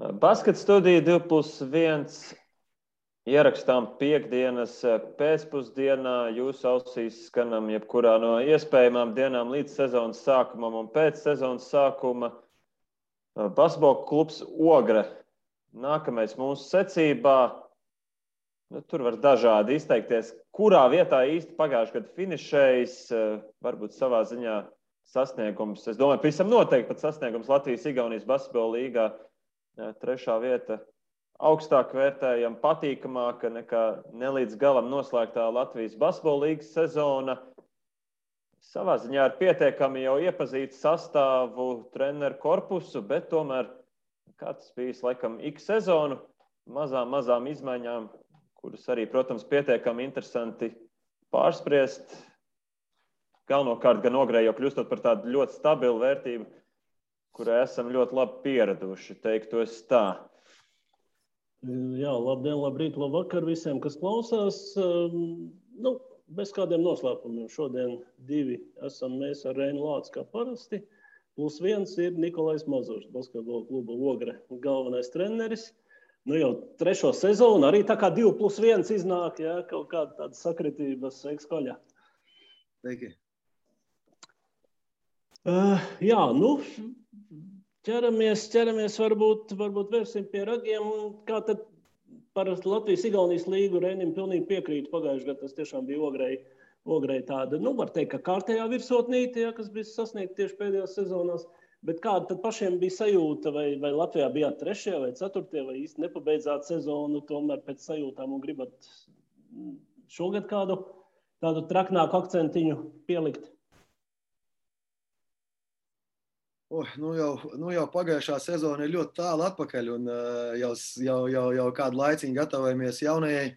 Baskets studija 2 plus 1 ierakstām piekdienas pēcpusdienā. Jūsu ausīs skanam jebkurā no iespējamām dienām līdz sezonas sākumam un pēc sezonas sākuma. Basketbola klubs Ogre. Nākamais mūsu secībā. Nu, tur var dažādi izteikties, kurā vietā īsti pagājušajā gadā finišējis. Varbūt savā ziņā sasniegums. Es domāju, pavisam noteikti pat sasniegums Latvijas-Igaunijas basketbola līgā trešā vieta augstāk vērtējama, patīkamāka nekā nelīdz galam noslēgtā Latvijas basketbola līnijas sezona. Savā ziņā ar pietiekami jau iepazītu sastāvu, treneru korpusu, bet tomēr kāds bijis laikam ik sezonu, mazām, mazām izmaiņām, kuras arī, protams, pietiekami interesanti pārspriest. Galvenokārt gan ogrējo kļūstot par tādu ļoti stabilu vērtību kurai esam ļoti labi pieraduši. Teiktos tā. Jā, labdien, labrīt, labvakar visiem, kas klausās. Ehm, nu, bez kādiem noslēpumiem. Šodien divi esam mēs ar Reinu Lācu kā parasti. Plus viens ir Nikolais Mazurs, basketbola kluba Ogre, galvenais treneris. Nu jau trešo sezonu arī tā kā divi plus viens iznāk, jā, kaut kāda tāda sakritība, sveiks koļā. Sveiki. Uh, jā, nu, ķeramies, ķeramies varbūt, varbūt vērsim pie ragiem. Kā tad par Latvijas-Igaunijas līgu Reinim pilnīgi piekrītu pagājušajā gadā. Tas tiešām bija ogrei, ogrei tāda, nu, var teikt, ka kārtējā virsotnīte, ja, kas bija sasniegta tieši pēdējās sezonās. Bet kāda tad pašiem bija sajūta, vai, vai Latvijā bijāt trešajā vai ceturtajā, vai īsti nepabeidzāt sezonu, tomēr pēc sajūtām un gribat šogad kādu tādu traknāku akcentiņu pielikt? Oh, nu jau, nu jau pagājušā sezona ir ļoti tālu atpakaļ, un uh, jau, jau, jau, jau kādu laiciņu gatavojamies jaunajai.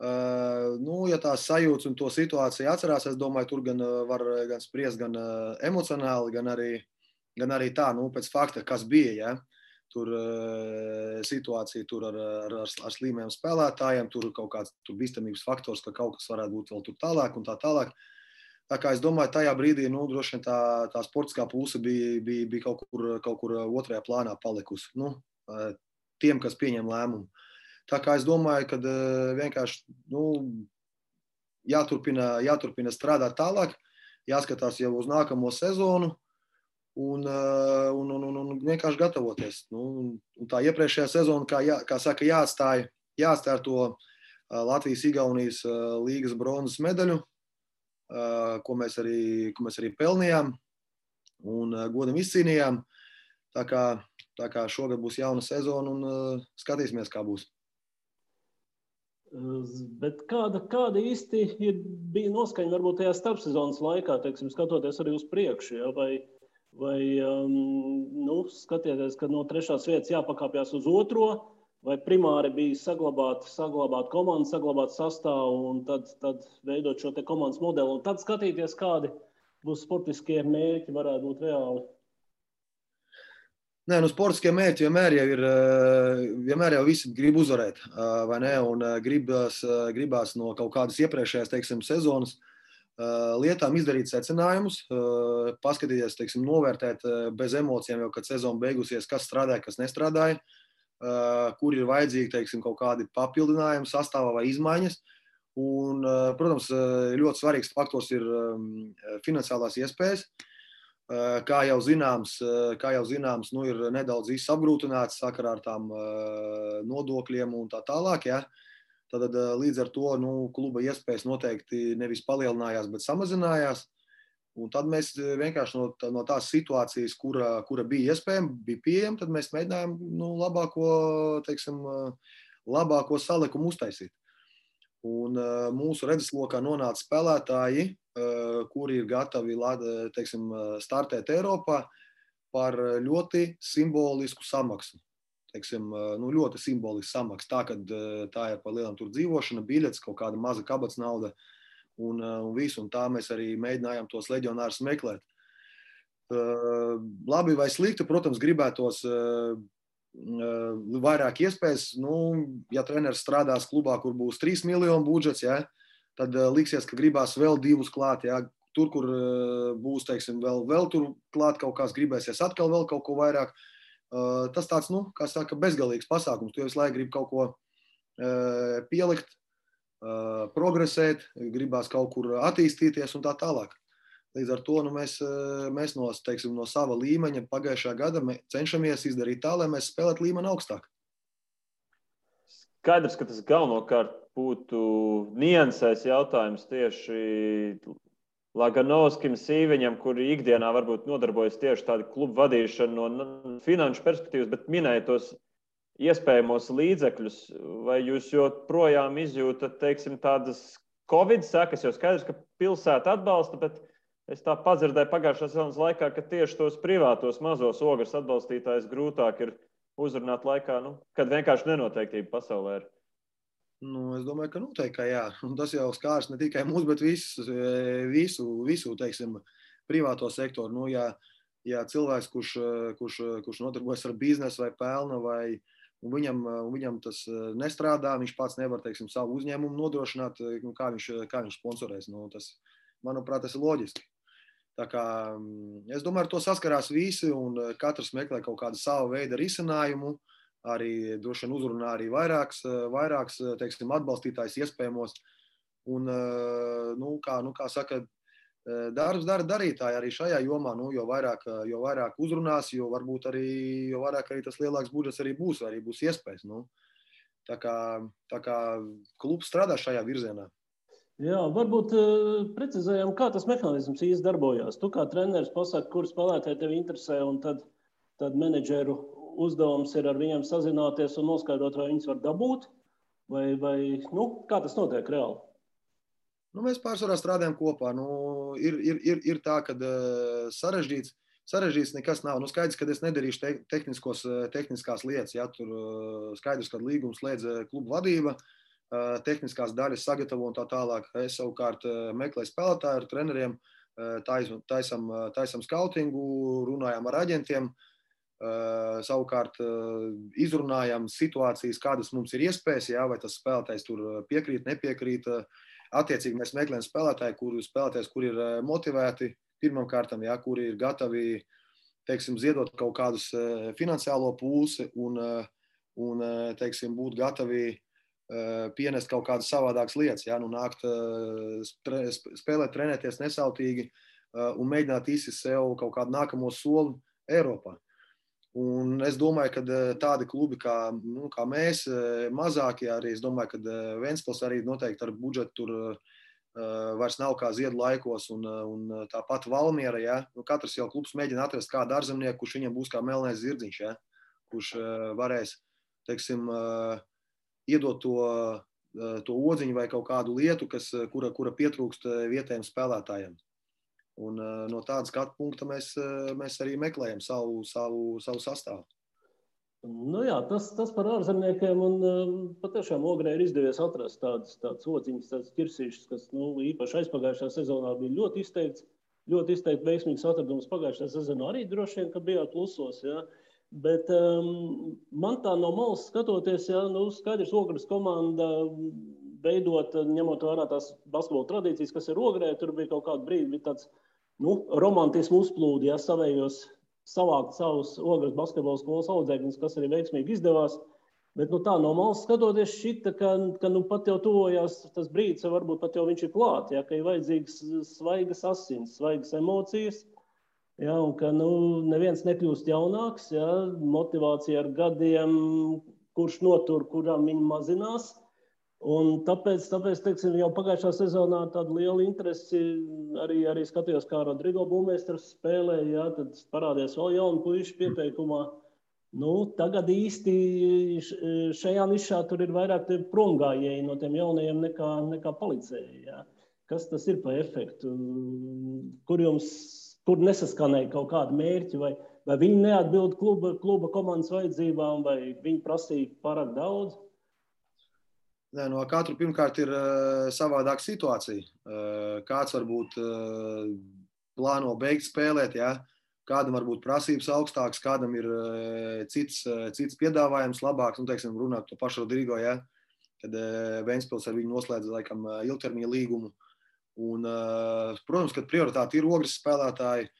Uh, nu, ja tās sajūtas un to situāciju atcerās, es domāju, tur gan var gan spriest gan uh, emocionāli, gan arī, gan arī tā, nu, pēc fakta, kas bija. Ja? Tur uh, situācija tur ar, ar, ar, ar slimiem spēlētājiem, tur kaut kāds tur bīstamības faktors, ka kaut kas varētu būt vēl tur tālāk un tā tālāk. Uh, Tā kā es domāju, tajā brīdī nu, droši vien tā, tā sportiskā puse bija, bija, bija kaut, kur, kaut kur otrajā plānā palikusi. Nu, tiem, kas pieņem lēmumu. Tā kā es domāju, ka vienkārši nu, jāturpina, jāturpina strādāt tālāk, jāskatās jau uz nākamo sezonu un, un, un, un, un vienkārši gatavoties. Nu, un tā iepriekšējā sezona, kā, jā, kā saka, jāatstāj, jāatstāj to Latvijas-Igaunijas līgas bronzas medaļu ko mēs arī, ko mēs arī pelnījām un godam izcīnījām. Tā kā, tā kā šogad būs jauna sezona un uh, skatīsimies, kā būs. Bet kāda, kāda īsti ir, bija noskaņa varbūt tajā starpsezonas laikā, teiksim, skatoties arī uz priekšu? Ja? Vai, vai um, nu, skatieties, ka no trešās vietas jāpakāpjas uz otro, vai primāri bija saglabāt, saglabāt komandu, saglabāt sastāvu un tad, tad veidot šo komandas modeli. Un tad skatīties, kādi būs sportiskie mērķi, varētu būt reāli. Nē, nu, sportiskie mērķi vienmēr jau ir, eh, vienmēr jau visi grib uzvarēt, eh, vai ne? Un eh, gribas, gribās no kaut kādas iepriekšējās, teiksim, sezonas lietām izdarīt secinājumus, paskatīties, teiksim, novērtēt bez emocijām, jau kad sezona beigusies, kas strādāja, kas nestrādāja. Uh, kur ir vajadzīgi teiksim, kaut kādi papildinājumi sastāvā vai izmaiņas. Un, eh, protams, eh, ļoti svarīgs faktors ir ehm, finansiālās iespējas. Kā jau zināms, kā jau zināms nu, ir nedaudz apgrūtināts sakarā ar tām nodokļiem un tā tālāk. Ja? Tad līdz ar to nu, kluba iespējas noteikti nevis palielinājās, bet samazinājās. Un tad mēs eh, vienkārši no, no tās situācijas, kura, kura bija iespējama, bija pieejama, tad mēs mēģinājām nu, labāko, teiksim, eh, labāko salikumu uztaisīt. Un uh, mūsu redzeslokā nonāca spēlētāji, kuri ir gatavi teiksim, startēt Eiropā par ļoti simbolisku samaksu. Teiksim, nu, ļoti simbolisku samaksu. Tā, kad, tā ir par lielu dzīvošanu, biļets, kaut kāda maza kabats nauda. Uh, un, uh, un visu. Un tā mēs arī mēģinājām tos leģionārus meklēt. Uh, labi vai slikti, protams, gribētos uh, vairāk iespējas. Nu, ja treneris strādās klubā, kur būs 3 miljonu budžets, ja, tad liksies, ka gribās vēl divus klāt. Ja. Tur, kur būs teiksim, vēl, vēl tur klāt kaut kas, gribēsies atkal vēl kaut ko vairāk. tas tāds, nu, kā saka, bezgalīgs pasākums. Tu visu laiku gribi kaut ko pielikt, progresēt, gribās kaut kur attīstīties un tā tālāk. Līdz ar to nu, mēs, mēs no, teiksim, no sava līmeņa pagājušā gada cenšamies izdarīt tā, lai mēs spēlētu līmeni augstāk. Skaidrs, ka tas galvenokārt būtu niansēs jautājums tieši Laganovskim, Sīviņam, kuri ikdienā varbūt nodarbojas tieši tādu klubu vadīšanu no finanšu perspektīvas, bet minēja tos iespējamos līdzekļus. Vai jūs joprojām izjūtat teiksim, tādas Covid sekas, jo skaidrs, ka pilsēta atbalsta, bet es tā padzirdēju pagājušā sezonas laikā, ka tieši tos privātos mazos ogres atbalstītājus grūtāk ir uzrunāt laikā, nu, kad vienkārši nenoteiktība pasaulē ir. Nu, es domāju, ka noteikti, ka jā. Un tas jau skārs ne tikai mūsu, bet visu, visu, visu teiksim, privāto sektoru. Nu, ja, ja cilvēks, kurš, kurš, kurš nodarbojas ar biznesu vai pelnu, vai viņam, viņam tas nestrādā, viņš pats nevar teiksim, savu uzņēmumu nodrošināt, nu, kā, viņš, kā viņš sponsorēs. Nu, tas, manuprāt, tas ir loģiski. Tā kā, es domāju, ar to saskarās visi, un katrs meklē kaut kādu savu veidu risinājumu. Arī droši vien uzrunā arī vairāks, eh, vairāks eh, teiksim, atbalstītājs iespējamos. Un, eh, nu, kā, nu, kā saka, darbs dara darītāji arī šajā jomā. Nu, jo, vairāk, jo vairāk uzrunās, jo varbūt arī, jo vairāk arī tas lielāks budžets arī būs, arī būs iespējas. Nu. Tā kā, tā kā klubs strādā šajā virzienā. Jā, varbūt uh, precizējam, kā tas mehānisms īstenībā darbojās. Tu kā treneris pasaki, kurš spēlētāji tev interesē, un tad, tad menedžeru uzdevums ir ar viņiem sazināties un noskaidrot, vai viņus var dabūt, vai, vai nu, kā tas notiek reāli. Nu, mēs pārsvarā strādājam kopā. Nu, ir, ir, ir, ir tā, ka uh, sarežģīts, sarežģīts nekas nav. Nu, skaidrs, ka es nedarīšu te, tehniskos, tehniskās lietas. Ja, tur uh, skaidrs, ka līgums slēdz klubu vadība, uh, tehniskās daļas sagatavo un tā tālāk. Es savukārt uh, meklēju spēlētāju ar treneriem, uh, taisam, taisam, taisam skautingu, runājam ar aģentiem. Uh, Uh, savukārt uh, izrunājam situācijas, kādas mums ir iespējas, jā, vai tas spēlētājs tur piekrīt, nepiekrīt. Attiecīgi mēs meklējam spēlētāju, kuri, spēlētājs, kur ir motivēti pirmam kārtam, jā, kuri ir gatavi teiksim, ziedot kaut kādus finansiālo pūsi un, un teiksim, būt gatavi pienest kaut kādas savādākas lietas, jā, nu, nākt, spēlēt, trenēties nesautīgi un mēģināt izsist sev kaut kādu nākamo soli Eiropā. Un es domāju, ka eh, tādi klubi kā, nu, kā mēs, eh, mazākie arī, es domāju, ka eh, Ventspils arī noteikti ar budžetu tur vairs nav kā ziedu laikos, un, un tāpat Valmiera, ja, nu, katrs jau klubs mēģina atrast kādu ārzemnieku, kurš viņam būs kā melnais zirdziņš, ja, kurš varēs, teiksim, iedot to, to odziņu vai kaut kādu lietu, kas, kura, kura pietrūkst vietējiem spēlētājiem. Un, uh, no tāda skatu punkta mēs, uh, mēs arī meklējam savu, savu, savu sastāvu. Nu jā, tas, tas par ārzemniekiem. Un, uh, patiešām Ogrē ir izdevies atrast tādas, tādas ociņas, tādas ķirsīšas, kas nu, īpaši aizpagājušā sezonā bija ļoti izteikts. Ļoti izteikti veiksmīgs atradums pagājušajā sezonā arī droši vien, ka bijāt plusos. Ja? Bet um, man tā no malas skatoties, ja nu, skaidrs, Ogres komanda veidot, ņemot vērā tās basketbola tradīcijas, kas ir ogrē, tur bija kaut kāda brīdi, tāds nu, romantismu uzplūdi, ja savējos savākt savus ogres basketbola skolas audzēkņus, kas arī veiksmīgi izdevās. Bet nu, tā no malas skatoties, šita, ka, ka nu, pat jau tuvojās tas brīdis, varbūt pat jau viņš ir klāts, ja, ka ir vajadzīgas svaigas asins, svaigas emocijas. Ja, un ka nu, neviens nekļūst jaunāks, ja, motivācija ar gadiem, kurš notur, kuram viņa mazinās. Un tāpēc, tāpēc teiksim, jau pagājušā sezonā tādu lielu interesi arī, arī skatījos, kā Rodrigo Būmēsters spēlēja. Jā, tad parādījās vēl jaunu puišu pieteikumā. Nu, tagad īsti šajā nišā tur ir vairāk promgājēji no tiem jaunajiem nekā, nekā policēji. Jā. Kas tas ir par efektu? Kur jums kur nesaskanēja kaut kādi mērķi, vai, vai viņi neatbild kluba, kluba komandas vajadzībām, vai viņi prasīja pārāk daudz? Nē, no katra pirmkārt ir uh, savādāka situācija. Uh, kāds varbūt uh, plāno beigt spēlēt, ja? kādam varbūt prasības augstākas, kādam ir uh, cits, uh, cits piedāvājums labāks. Nu, teiksim, runāt par pašu Rodrigo, ja? kad uh, Vēnspils ar viņu noslēdz laikam, uh, ilgtermiņa līgumu. Un, uh, protams, ka prioritāte ir ogres spēlētāji.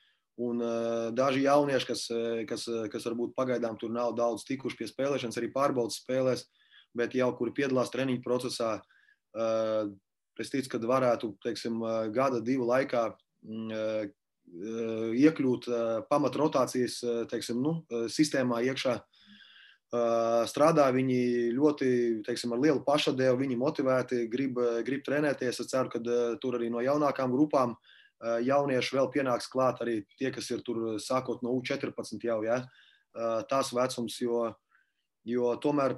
Un uh, daži jaunieši, kas, kas, kas varbūt pagaidām tur nav daudz tikuši pie spēlēšanas, arī pārbaudas spēlēs, bet jau kuri piedalās treniņu procesā, uh, es ticu, ka varētu teiksim, gada, divu laikā uh, iekļūt pamatrotācijas teiksim, nu, sistēmā iekšā. Strādā viņi ļoti teiksim, ar lielu pašadēju, viņi motivēti, grib, grib trenēties. Es ceru, ka tur arī no jaunākām grupām jaunieši vēl pienāks klāt arī tie, kas ir tur sākot no U14 jau. Ja? Tās vecums, jo, jo tomēr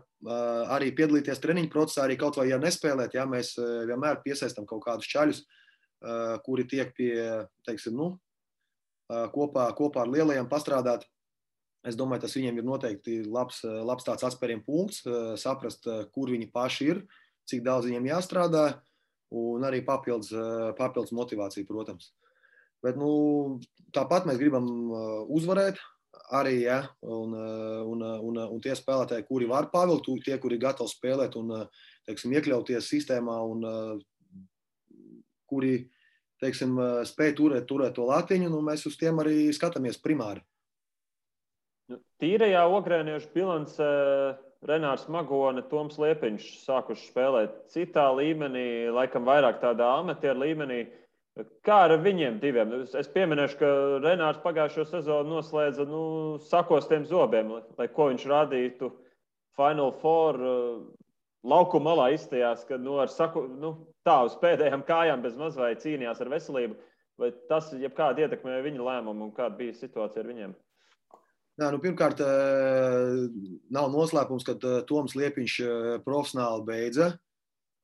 arī piedalīties treniņu procesā, arī kaut vai ja nespēlēt, ja mēs vienmēr piesaistām kaut kādus čaļus, kuri tiek pie, teiksim, nu, kopā, kopā ar lielajiem pastrādāt. Es domāju, tas viņiem ir noteikti labs, labs tāds atspērienu punkts, saprast, kur viņi paši ir, cik daudz viņiem jāstrādā, un arī papildus, papildus motivācija, protams. Bet, nu, tāpat mēs gribam uzvarēt, arī ja, un, un, un, un tie spēlētāji, kuri var pavilkt, tie, kuri ir gatavi spēlēt un teiksim, iekļauties sistēmā, un kuri teiksim, spēj turēt, turēt to latiņu, nu, mēs uz tiem arī skatāmies primāri. Nu, tīrajā ogrēniešu bilancē Renārs Magone, Toms Liepiņš sākuši spēlēt citā līmenī, laikam vairāk tādā amatieru līmenī. Kā ar viņiem diviem? Es pieminēšu, ka Renārs pagājušo sezonu noslēdza nu, sakostiem zobiem, lai, lai ko viņš rādītu Final Four laukuma malā izstājās, ka nu, saku, nu, tā uz pēdējām kājām bez maz vai cīnījās ar veselību. Vai tas jebkādi ietekmēja viņa lēmumu un kāda bija situācija ar viņiem? Jā, nu, pirmkārt, nav noslēpums, ka Toms Liepiņš profesionāli beidza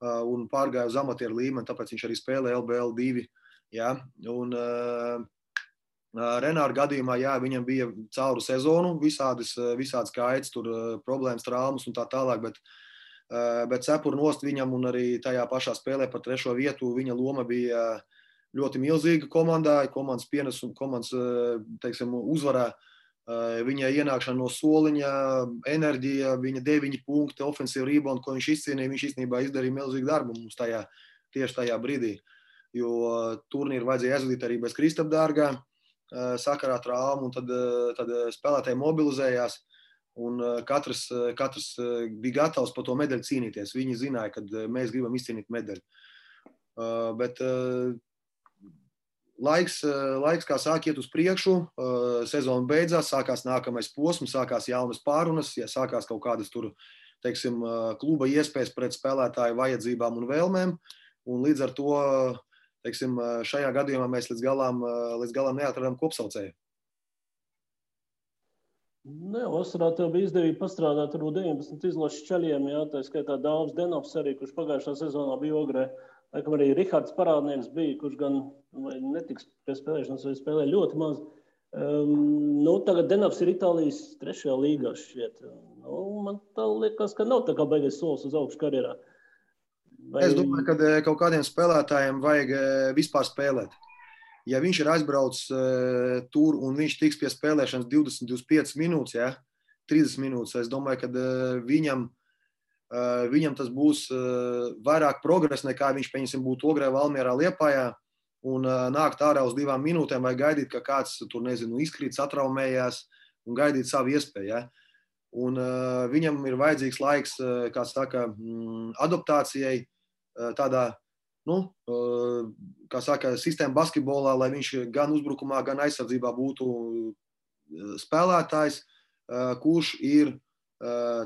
un pārgāja uz amatieru līmeni, tāpēc viņš arī spēlē LBL2. Ja? Un, Renāra gadījumā jā, viņam bija cauru sezonu visādas, visādas kaitas, tur problēmas, traumas un tā tālāk. Bet, Eh, bet cepuru nost viņam un arī tajā pašā spēlē par trešo vietu viņa loma bija ļoti milzīga komandā, komandas pienesuma, komandas eh, teiksim, uzvarā. Eh, viņa ienākšana no soliņa, enerģija, viņa deviņi punkti, ofensīva rebound, ko viņš izcīnīja. Viņš īstenībā izdarīja milzīgu darbu mums tajā, tieši tajā brīdī. Jo turnīru vajadzēja aizvadīt arī bez Kristapdārgā sakarā traumu, un tad, tad spēlētāji mobilizējās. Un eh, katrs, eh, katrs eh, bija gatavs par to medaļu cīnīties. Viņi zināja, ka mēs gribam izcīnīt medaļu. Bet laiks, laiks kā sāk iet uz priekšu, sezona beidzās, sākās nākamais posms, sākās jaunas pārunas, ja sākās kaut kādas tur, teiksim, kluba iespējas pret spēlētāju vajadzībām un vēlmēm. Un līdz ar to, teiksim, šajā gadījumā mēs līdz galam, līdz galam neatradām kopsaucēju. Nē, vasarā tev bija izdevība pastrādāt ar 19 izlases ceļiem. Jā, tā skaitā Dāvis Denovs arī, kurš pagājušā sezonā bija ogrē. Laikam arī Rihards Parādnieks bija, kurš gan netiks pie spēlēšanas, vai spēlē ļoti maz. Um, nu, tagad Denovs ir Itālijas trešajā līgā šķiet. Nu, man liekas, ka nav tā kā beigas solis uz augšu karjerā. Vai... Es domāju, ka eh, kaut kādiem spēlētājiem vajag eh, vispār spēlēt ja viņš ir aizbraucis uh, tur un viņš tiks pie spēlēšanas 20, 25 minūtes, ja, 30 minūtes, es domāju, ka uh, viņam, uh, viņam tas būs uh, vairāk progresa nekā viņš, pieņemsim, būtu Ogrē, Valmierā, Liepājā un uh, nākt ārā uz divām minūtēm vai gaidīt, ka kāds tur, nezinu, izkrīt, satraumējās un gaidīt savu iespēju. Ja. Un, uh, viņam ir vajadzīgs laiks, uh, kā saka, mm, adaptācijai, uh, tādā nu, kā saka, sistēma basketbolā, lai viņš gan uzbrukumā, gan aizsardzībā būtu spēlētājs, kurš ir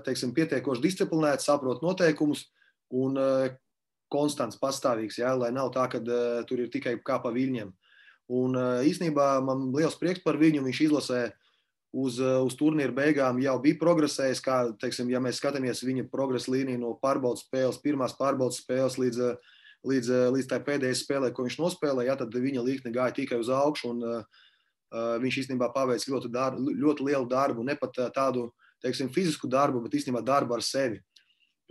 teiksim, pietiekoši disciplinēts, saprot noteikumus un konstants, pastāvīgs, ja, lai nav tā, ka tur ir tikai kā pa viļņiem. Un īsnībā man liels prieks par viņu. Viņš izlasē uz, uz turnīra beigām jau bija progresējis. Kā, teiksim, ja mēs skatāmies viņa progresa līniju no pārbaudas spēles, pirmās pārbaudas spēles līdz uh, līdz, eh, līdz tai pēdējai spēlē, ko viņš nospēlēja, ja, tad viņa līkne gāja tikai uz augšu. Un, uh, viņš īstenībā paveic ļoti, dar, ļoti lielu darbu, ne pat tādu teiksim, fizisku darbu, bet īstenībā darbu ar sevi.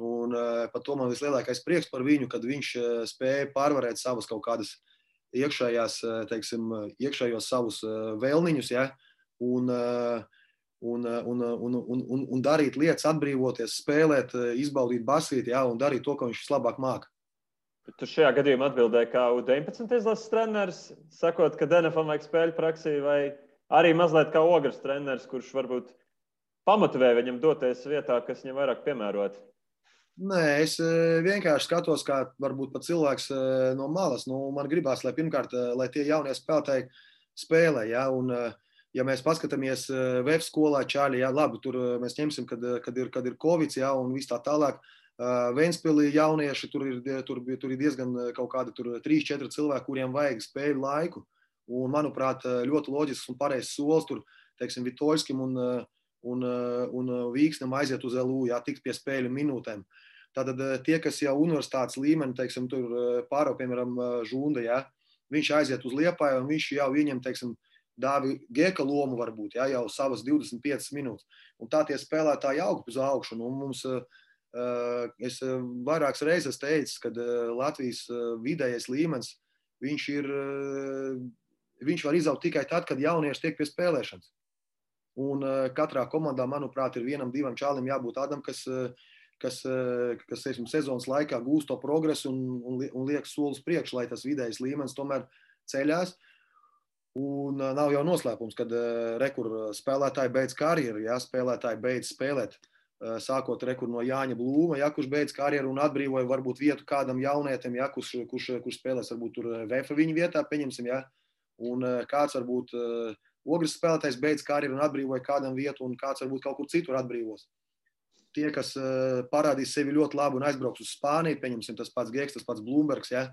Un, uh, par to man vislielākais prieks par viņu, kad viņš uh, spēja pārvarēt savas kaut kādas iekšējās, teiksim, iekšējos savus vēlniņus, ja, un, un, un, un, un, un, un darīt lietas, atbrīvoties, spēlēt, izbaudīt basīti, ja, un darīt to, ko viņš vislabāk māca. Tu šajā gadījumā atbildēji kā U-19 izlases treneris, sakot, ka DNFam vajag spēļu praksī, vai arī mazliet kā ogres treneris, kurš varbūt pamotivē viņam doties vietā, kas viņam vairāk piemērota. Nē, es vienkārši skatos, kā varbūt pat cilvēks no malas. Nu, man gribās, lai pirmkārt, lai tie jaunie spēlētāji spēlē. Ja, un, ja mēs paskatāmies VF skolā, čāļi, ja, labi, tur mēs ņemsim, kad, kad, ir, kad ir Covid, ja, un viss tā tālāk. Vēnspēlī jaunieši tur ir, tur, tur ir diezgan kaut kādi 3-4 cilvēki, kuriem vajag spēļu laiku. Un, manuprāt, ļoti loģisks un pareizs solis tur, teiksim, Vitoļskim un, un, un Vīksnam aiziet uz LU, jā, tikt pie spēļu minūtēm. Tātad tie, kas jau universitātes līmeni, teiksim, tur pārāk, piemēram, Žunda, jā, viņš aiziet uz Liepāju un viņš jau viņam, teiksim, dāvi Geka lomu varbūt, jā, jau savas 25 minūtes. Un tā tie spēlētāji aug uz augšu. Un mums, Eh, es eh, vairākas reizes teicu, ka eh, Latvijas vidējais līmenis viņš, ir, viņš var izaugt tikai tad, kad jaunieši tiek pie spēlēšanas. Un katrā komandā, manuprāt, ir vienam, divam čālim jābūt tādam, kas, kas, kas teiksim, sezonas laikā gūst to progresu un, un, un liek solis priekš, lai tas vidējais līmenis tomēr ceļās. Un nav jau noslēpums, kad rekur spēlētāji beidz karjeru, ja spēlētāji beidz spēlēt. Uh, Eh, sākot rekur no Jāņa Blūma, ja, kurš beidz karjeru un atbrīvoja varbūt vietu kādam jaunietim, ja, kurš, kurš, kurš spēlēs varbūt tur eh, VF viņa vietā, pieņemsim, ja, un eh, kāds varbūt ogres spēlētājs beidz karjeru un atbrīvoja kādam vietu, un kāds varbūt kaut kur citur atbrīvos. Tie, kas parādīs sevi ļoti labi un aizbrauks uz Spāniju, pieņemsim tas pats Geks, tas pats Blūmbergs, ja,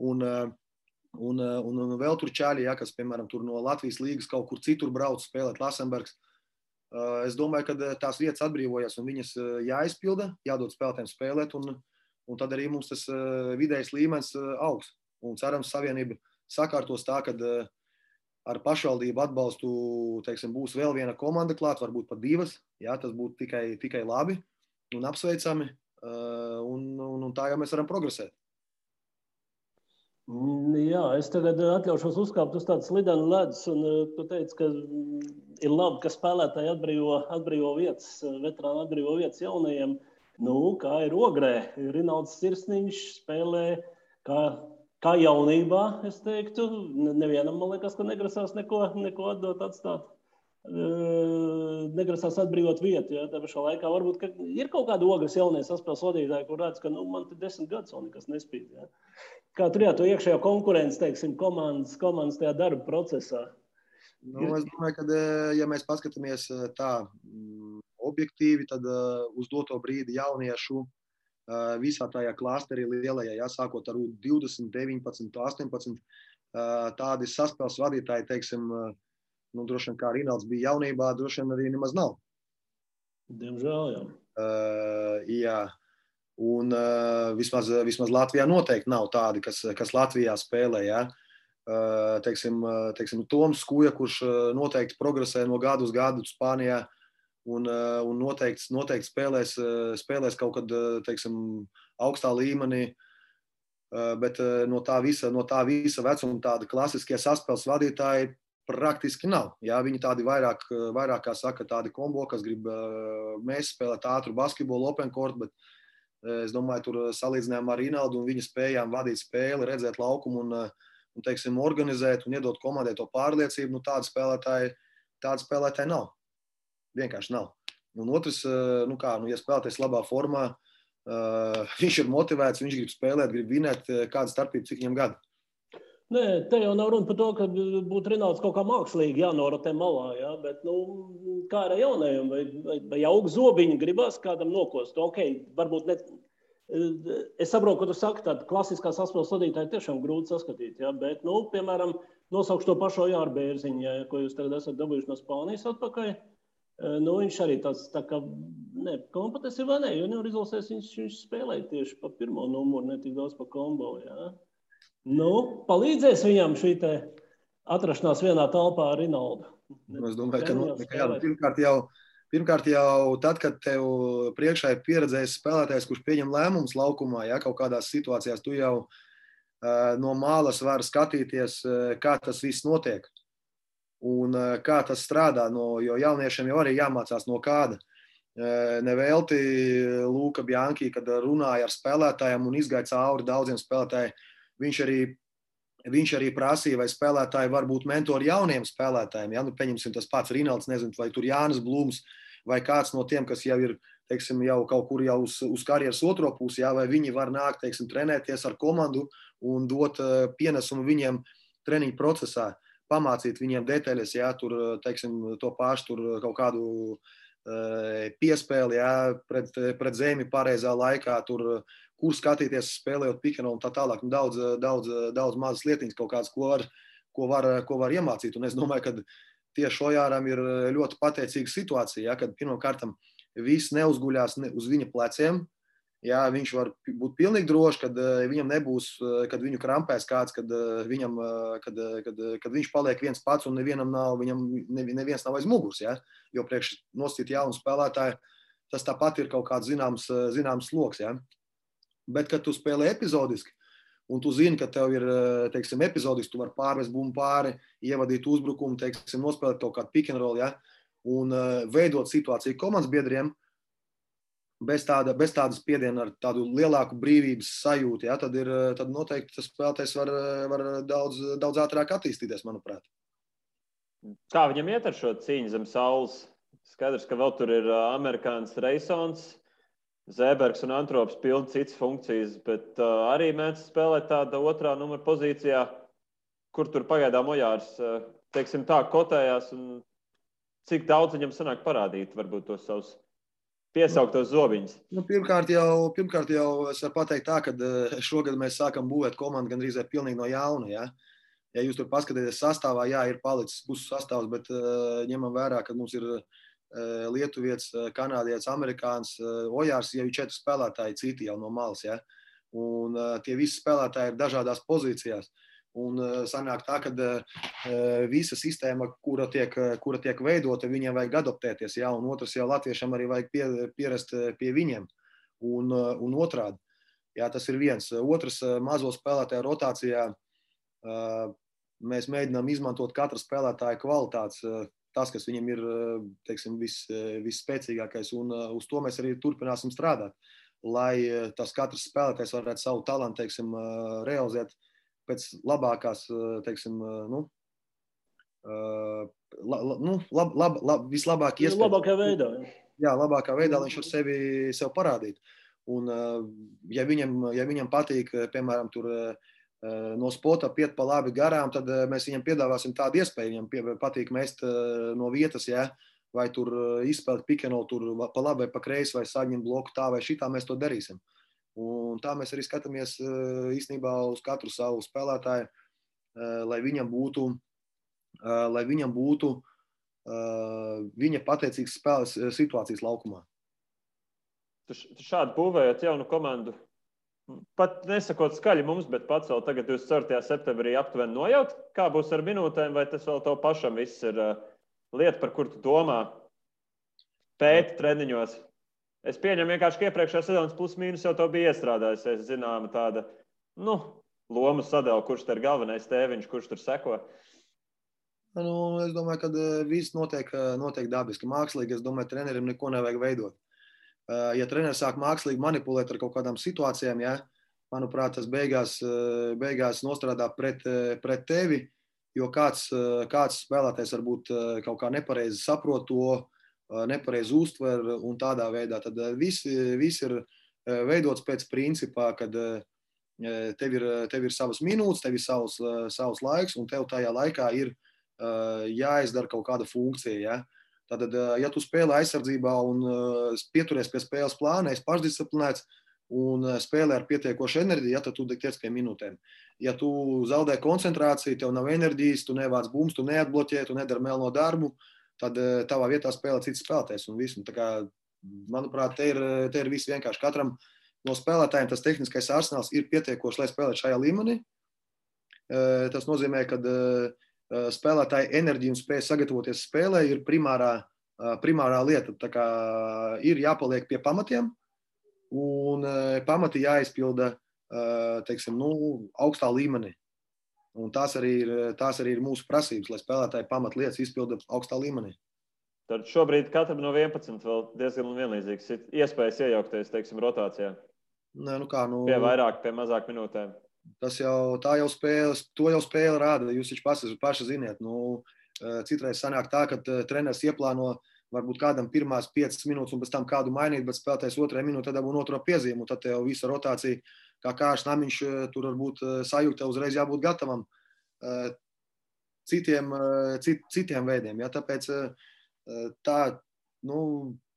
un, un, un, un vēl tur čāļi, ja, kas, piemēram, tur no Latvijas līgas kaut kur citur brauc spēlēt Lasenbergs, Eh, es domāju, ka eh, tās vietas atbrīvojas un viņas eh, jāizpilda, jādod spēlētājiem spēlēt, un, un tad arī mums tas vidējais līmenis augs. Un cerams, savienība sakārtos tā, ka ar pašvaldību atbalstu teiksim, būs vēl viena komanda klāt, varbūt pat divas. Jā, tas būtu tikai, tikai labi un apsveicami. Un, un, un tā jau mēs varam progresēt. Mm, jā, es tagad eh, atļaušos uzkāpt uz tādas slidena ledus. Tu teici, ka mm, ir labi, ka spēlētāji atbrīvo, atbrīvo vietas, eh, veterāni atbrīvo vietas jaunajiem. Nu, kā ir ogrē? Rinalds Sirsniņš spēlē kā, kā jaunībā, es teiktu. Nevienam, man liekas, ka negrasās neko, neko atdot, atstāt negrasās atbrīvot vietu. Ja, tā pašā laikā varbūt ir kaut kāda ogles jaunie saspēles vadītāji, kur redz, ka nu, man te desmit gadus vēl nekas nespīd. Ja. Kā tur jā, to iekšējo konkurenci, teiksim, komandas, komandas tajā darba procesā. Nu, es domāju, ka, ja mēs paskatāmies tā mm, objektīvi, tad uz doto brīdi jauniešu visā tajā klasterī lielajā, jāsākot ar 20, 19, 18, tādi saspēles vadītāji, teiksim, nu, droši vien kā Rīnalds bija jaunībā, droši vien arī nemaz nav. Diemžēl, jā. Uh, jā. Un uh, vismaz, vismaz Latvijā noteikti nav tādi, kas, kas Latvijā spēlē. Ja? Uh, teiksim, teiksim, Toms Skuja, kurš noteikti progresē no gada uz gadu Spānijā uh, un noteikti, noteikti spēlēs, spēlēs kaut kad teiksim, augstā līmenī. Bet no tā visa, no tā visa vecuma tādi klasiskie saspēles vadītāji praktiski nav. Jā, viņi tādi vairāk, vairāk kā saka, tādi kombo, kas grib mēs spēlēt ātru basketbolu, open court, bet es domāju, tur salīdzinājumā ar Rinaldu un viņa spējām vadīt spēli, redzēt laukumu un, un teiksim, organizēt un iedot komandai to pārliecību, nu tādi spēlētāji, tādi spēlētāji nav. Vienkārši nav. Un otrs, nu kā, nu, ja spēlētājs labā formā, uh, viņš ir motivēts, viņš grib spēlēt, grib vinēt, kāda starpība, cik viņam gadu. Nē, te jau nav runa par to, ka būtu Rinalds kaut kā mākslīgi jānorotē malā. Jā, bet, nu, kā ar jaunajiem, vai, vai, vai auga zobiņu gribās kādam nokost? Okay, varbūt ne. Es saprotu, ka tu saki, ka klasiskā saspēles vadītāja tiešām grūti saskatīt. Jā, bet, nu, piemēram, nosaukšu to pašu Jāru Bērziņu, jā, ko jūs tagad esat dabūjuši no Spānijas atpakaļ. Nu, viņš arī tāds tā kā ne, kompetents ir vai ne? Junior izlasēs viņš, viņš spēlēja tieši pa pirmo numuru, ne tik daudz pa kombo. Jā. Nu, palīdzēs viņam šī atrašanās vienā telpā ar Rinaldu. Nu, es domāju, ka, nu, ka jā, pirmkārt, jau, pirmkārt jau tad, kad tev priekšā ir pieredzējis spēlētājs, kurš pieņem lēmumus laukumā, ja kaut kādās situācijās tu jau uh, no malas vari skatīties, uh, kā tas viss notiek un uh, kā tas strādā. No, jo jauniešiem jau arī jāmācās no kāda. Nevelti Lūka Bjanki, kad runāja ar spēlētājiem un izgāja cauri daudziem spēlētājiem, viņš arī Viņš arī prasīja, vai spēlētāji var būt mentori jauniem spēlētājiem. Ja? Nu, pieņemsim, tas pats Rinalds, nezinu, vai tur Jānis Blūms, vai kāds no tiem, kas jau ir teiksim, jau kaut kur jau uz, uz karjeras otro pusi, ja? vai viņi var nākt, teiksim, trenēties ar komandu un dot uh, pienesumu viņiem treniņu procesā, pamācīt viņiem detaļas, ja tur, teiksim, to pašu tur kaut kādu uh, piespēli, ja, pret, pret zemi pareizā laikā, tur kur skatīties, spēlējot pikenu un tā tālāk. Un daudz, daudz, daudz mazas lietiņas, kaut kādas, ko var, ko var, ko var iemācīt. Un es domāju, ka tieši Ojāram ir ļoti pateicīga situācija, ja, kad pirmkārt viss neuzguļās uz viņa pleciem. Jā, viņš var būt pilnīgi drošs, kad viņam nebūs, kad viņu krampēs kāds, kad, viņam, kad, kad, kad viņš paliek viens pats un nevienam nav, viņam neviens nav aiz muguras. Ja? Jo priekš nosīt jaunu spēlētāju, tas tāpat ir kaut kāds zināms, zināms sloks. Ja? Bet, kad tu spēlē epizodiski, un tu zini, ka tev ir teiksim, epizodiski, tu vari pārvest bumbu pāri, ievadīt uzbrukumu, teiksim, nospēlēt kaut kādu pick and roll, ja? un uh, veidot situāciju komandas biedriem, bez, tāda, bez tādas spiediena, ar tādu lielāku brīvības sajūtu, ja? tad, ir, tad noteikti tas spēlētājs var, var daudz, daudz ātrāk attīstīties, manuprāt. Kā viņam iet ar šo cīņu zem saules? Skaidrs, ka vēl tur ir amerikānis Reisons, Zēbergs un Antrops pilda citas funkcijas, bet uh, arī mēdz spēlēt tādā otrā numura pozīcijā, kur tur pagaidām Ojārs, uh, teiksim tā, kotējās un cik daudz viņam sanāk parādīt varbūt tos savus piesauktos zobiņus? Nu, pirmkārt, jau, pirmkārt jau es varu pateikt tā, ka šogad mēs sākam būvēt komandu gandrīz pilnīgi no jauna. Ja? Ja jūs tur paskatāties sastāvā, jā, ir palicis puses sastāvs, bet uh, ņemam vērā, ka mums ir uh, lietuvietis, kanādietis, amerikānis, ojārs, jau ir četri spēlētāji, citi jau no malas. Ja? Un tie visi spēlētāji ir dažādās pozīcijās. Un sanāk tā, ka visa sistēma, kura tiek, kura tiek veidota, viņiem vajag adaptēties. Ja? Un otrs jau latviešam arī vajag pie, pierast pie viņiem. Un, un otrādi. Jā, tas ir viens. Otrs, mazo spēlētāju rotācijā mēs mēģinām izmantot katra spēlētāja kvalitātes tas, kas viņam ir teiksim, vis, visspēcīgākais, un uz to mēs arī turpināsim strādāt. Lai tas katrs spēlētājs varētu savu talantu teiksim, realizēt pēc labākās, teiksim, nu, la, la, nu, lab, lab, lab, vislabāk iespējams. Labākā veidā. Jā, labākā veidā viņš var sevi sev parādīt. Un, ja viņam, ja viņam patīk, piemēram, tur Eh, no spota piet pa labi garām, tad eh, mēs viņam piedāvāsim tādu iespēju. Viņam pie, patīk mest eh, no vietas, ja? vai tur izspēlēt pikeno, tur pa labi vai pa kreisi, vai saņemt bloku tā vai šitā, mēs to darīsim. Un tā mēs arī skatāmies īstenībā uz katru savu spēlētāju, lai viņam būtu, lai viņam būtu viņa pateicīgas spēles situācijas laukumā. Tu šādi būvējot jaunu komandu, Pat nesakot skaļi mums, bet pats vēl tagad, 24. septembrī, aptuveni nojaut, kā būs ar minūtēm, vai tas vēl tev pašam viss ir lieta, par kur tu domā, pēti treniņos. Es pieņemu vienkārši, ka iepriekšējā sezonas plus-mínus jau to bija iestrādājis. Es zināmu tāda, nu, lomu sadala, kurš tur ir galvenais tēviņš, kurš tur seko. Nu, es domāju, ka viss notiek, notiek dabiski. Mākslīgi, es domāju, trenerim neko nevajag veidot. Eh, ja treneris sāk mākslīgi manipulēt ar kaut kādām situācijām, ja, manuprāt, tas beigās, eh, beigās nostrādā pret, eh, pret tevi, jo kāds, kāds spēlētājs varbūt kaut kā nepareizi saprot to, nepareizi uztver un tādā veidā. Tad viss, viss ir veidots pēc principā, kad tev ir, tev ir savas minūtes, tev ir savs, savs laiks, un tev tajā laikā ir jāizdara kaut kāda funkcija. Ja? Tātad, ja tu spēlē aizsardzībā un pieturies pie spēles plāna, esi pašdisciplinēts un spēlē ar pietiekošu enerģiju, ja, tad tu tiec pie minūtēm. Ja tu zaudē koncentrāciju, tev nav enerģijas, tu nevāc bumbu, tu neatbloķē, tu nedari melno darbu, tad tavā vietā spēlē cits spēlētājs. Kā, manuprāt, te ir, te ir viss vienkārši. Katram no spēlētājiem tas tehniskais arsenāls ir pietiekošs, lai spēlētu šajā līmenī. Tas nozīmē, ka Eh, spēlētāja enerģija un spēja sagatavoties spēlē ir primārā, eh, primārā lieta. Tā kā ir jāpaliek pie pamatiem, un eh, pamati jāizpilda teiksim, nu, augstā līmenī. Un tās arī, ir, tās arī ir mūsu prasības, lai spēlētāji pamatlietas izpilda augstā līmenī. Tad šobrīd katram no 11 vēl diezgan vienlīdzīgs. Iespējas iejaukties, teiksim, rotācijā. Nē, nu kā, nu, pie vairāk, pie mazāk minūtēm. tas jau tā jau spēle, to jau spēle rāda. Jūs taču paši, paši ziniet, nu, citreiz sanāk tā, ka treneris ieplāno varbūt kādam pirmās piecas minūtes un pēc tam kādu mainīt, bet spēlētājs otrajā minūtē dabūna otro piezīmu, tad jau visa rotācija, kā kārš namiņš, tur varbūt sajūta uzreiz jābūt gatavam citiem, cit, citiem veidiem. Ja? Tāpēc tā, nu,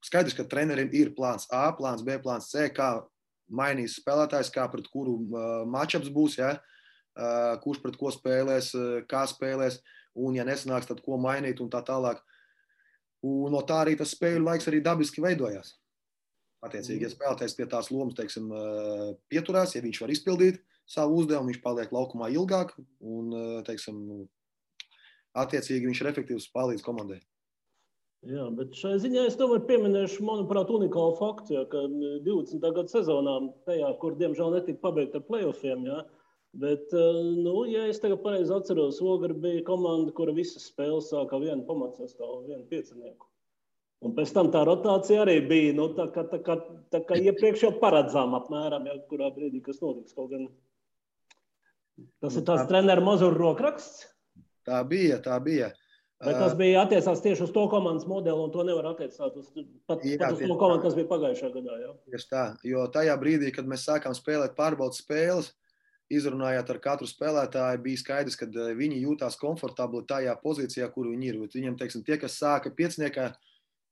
skaidrs, ka trenerim ir plāns A, plāns B, plāns C, kā mainīs spēlētājs, kā pret kuru matčups būs, ja? kurš pret ko spēlēs, kā spēlēs, un, ja nesanāks, tad ko mainīt un tā tālāk. Un no tā arī tas spēļu laiks arī dabiski veidojās. Attiecīgi, ja mm. spēlētājs pie tās lomas teiksim, pieturās, ja viņš var izpildīt savu uzdevumu, viņš paliek laukumā ilgāk un teiksim, attiecīgi viņš ir efektīvs palīdz komandai. Jā, bet šai ziņā es tomēr pieminēšu, manuprāt, unikālu faktu, ja, ka 20. gada sezonā, tajā, kur diemžēl netika pabeigta ar playoffiem, ja, bet, nu, ja es tagad pareizi atceros, Ogre bija komanda, kura visas spēles sāka vienu pamatsastāvu, vienu piecinieku. Un pēc tam tā rotācija arī bija nu, tā, kā, tā, kā, tā kā iepriekš jau paredzām apmēram, ja, kurā brīdī kas notiks. Kaut gan tas ir tās treneru mazur rokraksts. Tā bija, tā bija. Bet tas bija attiecās tieši uz to komandas modeli, un to nevar attiecināt uz, pat, jā, pat uz to komandu, kas bija pagājušā gadā. Jā. Tieši tā, jo tajā brīdī, kad mēs sākām spēlēt pārbaudas spēles, izrunājot ar katru spēlētāju, bija skaidrs, ka viņi jūtās komfortabli tajā pozīcijā, kur viņi ir. Viņiem, teiksim, tie, kas sāka pieciniekā,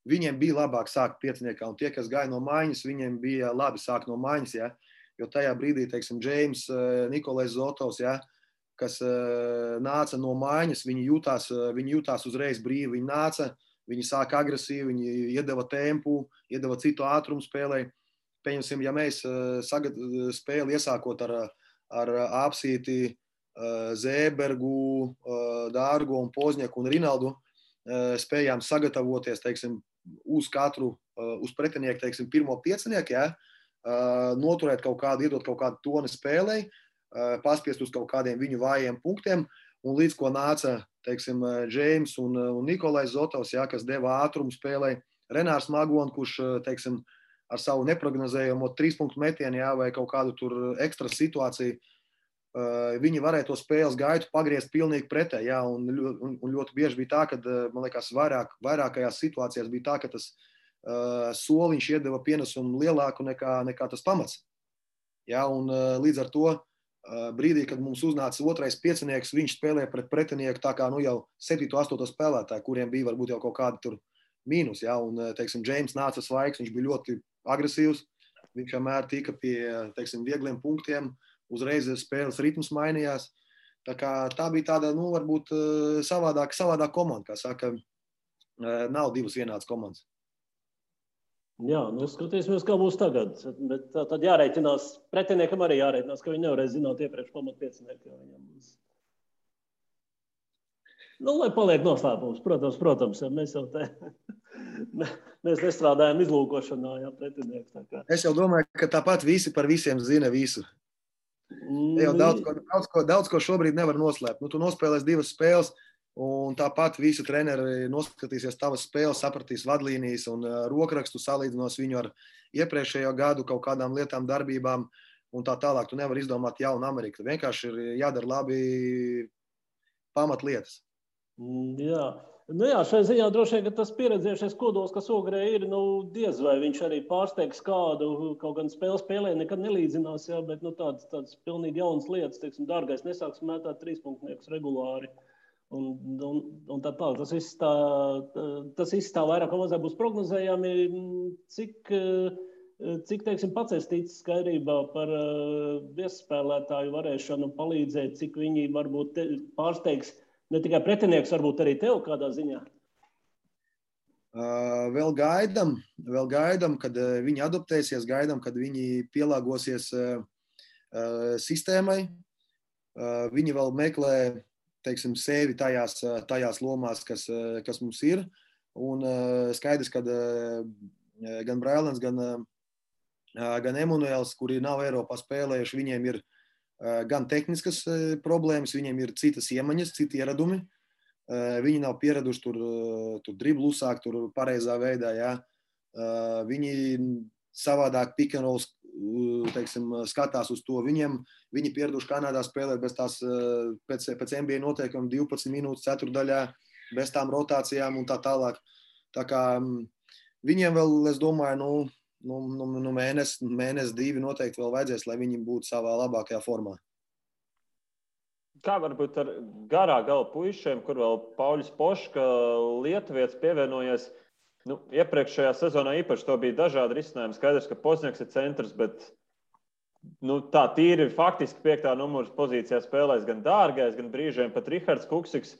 viņiem bija labāk sākt pieciniekā, un tie, kas gāja no mājas, viņiem bija labi sākt no mājas. Ja? Jo tajā brīdī, teiksim, Džeims, Nikolais Zotovs, ja? kas uh, nāca no mājas, viņi jutās, uh, viņi jutās uzreiz brīvi. Viņi nāca, viņi sāka agresīvi, viņi iedeva tempu, iedeva citu ātrumu spēlē. Pieņemsim, ja mēs sagad, spēli iesākot ar, ar Apsīti, Zēbergu, Dārgu un Pozņeku un Rinaldu, spējām sagatavoties teiksim, uz katru, uh, uz pretinieku, teiksim, pirmo piecinieku, ja, uh, noturēt kaut kādu, iedot kaut kādu toni spēlei, uh, paspiest uz kaut kādiem viņu vājiem punktiem. Un līdz ko nāca teiksim, Džeims un, un Nikolais Zotovs, jā, kas deva ātrumu spēlē, Renārs Magons, kurš teiksim, ar savu neparedzējumu trīs punktu metienu jā, vai kaut kādu tur ekstra situāciju, eh, viņi varēja to spēles gaitu pagriezt pilnīgi pretēji. Jā, un, un, un ļoti bieži bija tā, ka man liekas, vairāk, vairākajās situācijās bija tā, ka tas uh, soliņš iedeva pienesumu lielāku nekā, nekā tas pamats. Jā, un, uh, līdz ar to brīdī, kad mums uznāca otrais piecinieks, viņš spēlēja pret pretinieku tā kā nu, jau 7, 8 spēlētāju, kuriem bija varbūt jau kaut kādi tur mīnus. Ja? Un, teiksim, Džeims nāca svaigs, viņš bija ļoti agresīvs. Viņš vienmēr tika pie teiksim, viegliem punktiem, uzreiz spēles ritms mainījās. Tā, kā, tā bija tāda, nu, varbūt savādāka, savādāka komanda. Kā saka, nav divas vienādas komandas. Jā, nu skatīsimies, kā būs tagad. Bet tā, tad jārēķinās, pretiniekam arī jārēķinās, ka viņi nevarēs zināt iepriekš pamatpiecinieku. Nu, lai paliek noslēpums, protams, protams ja mēs jau te mēs nestrādājam izlūkošanā, jā, pretinieks. Es jau domāju, ka tāpat visi par visiem zina visu. Mm. Jau daudz ko, daudz, ko, daudz ko šobrīd nevar noslēpt. Nu, tu nospēlēsi divas spēles, Un tāpat visi treneri noskatīsies tavas spēles, sapratīs vadlīnijas un uh, rokrakstu, salīdzinos viņu ar iepriekšējo gadu kaut kādām lietām, darbībām un tā tālāk. Tu nevari izdomāt jaunu Ameriku. Vienkārši ir jādara labi pamatlietas. Mm, jā. Nu jā, šai ziņā droši vien tas pieredzējušais kodols, kas ogrē ir, nu, diez vai viņš arī pārsteigs kādu, kaut gan spēle spēlē nekad nelīdzinās, jā, bet nu, tādas, tādas pilnīgi jaunas lietas, teiksim, dārgais nesāks mētāt trīspunktniekus regulāri. Un, un, un tā tālāk. Tas viss tā, tas viss tā vairāk vai mazāk būs prognozējami, cik, cik teiksim, pats es ticu skaidrībā par viesspēlētāju varēšanu palīdzēt, cik viņi varbūt te, pārsteigs ne tikai pretinieks, varbūt arī tev kādā ziņā. Uh, vēl gaidām, vēl gaidām, kad uh, viņi adaptēsies, gaidām, kad viņi pielāgosies uh, sistēmai. Viņi vēl meklē teiksim, sevi tajās, tajās lomās, kas, kas mums ir. Un skaidrs, ka gan Brailants, gan, gan Emanuēls, kuri nav Eiropā spēlējuši, viņiem ir gan tehniskas problēmas, viņiem ir citas iemaņas, citi ieradumi. Viņi nav pieraduši tur, tur driblu uzsākt, tur pareizā veidā. Jā. Viņi savādāk pikanos teiksim, skatās uz to. Viņiem, viņi pieraduši Kanādā spēlēt bez tās, pēc, pēc NBA noteikumiem 12 minūtes ceturdaļā, bez tām rotācijām un tā tālāk. Tā kā viņiem vēl, es domāju, nu, nu, nu, nu mēnesis, mēnesis, divi noteikti vēl vajadzēs, lai viņi būtu savā labākajā formā. Kā varbūt ar garā gala puišiem, kur vēl Pauļs Poška, Lietuvietis pievienojies, Nu, iepriekšējā sezonā īpaši to bija dažādi risinājumi. Skaidrs, ka Pozņaks ir centrs, bet nu, tā tīri faktiski piektā numurs pozīcijā spēlēs gan dārgais, gan brīžiem pat Rihards Kuksiks.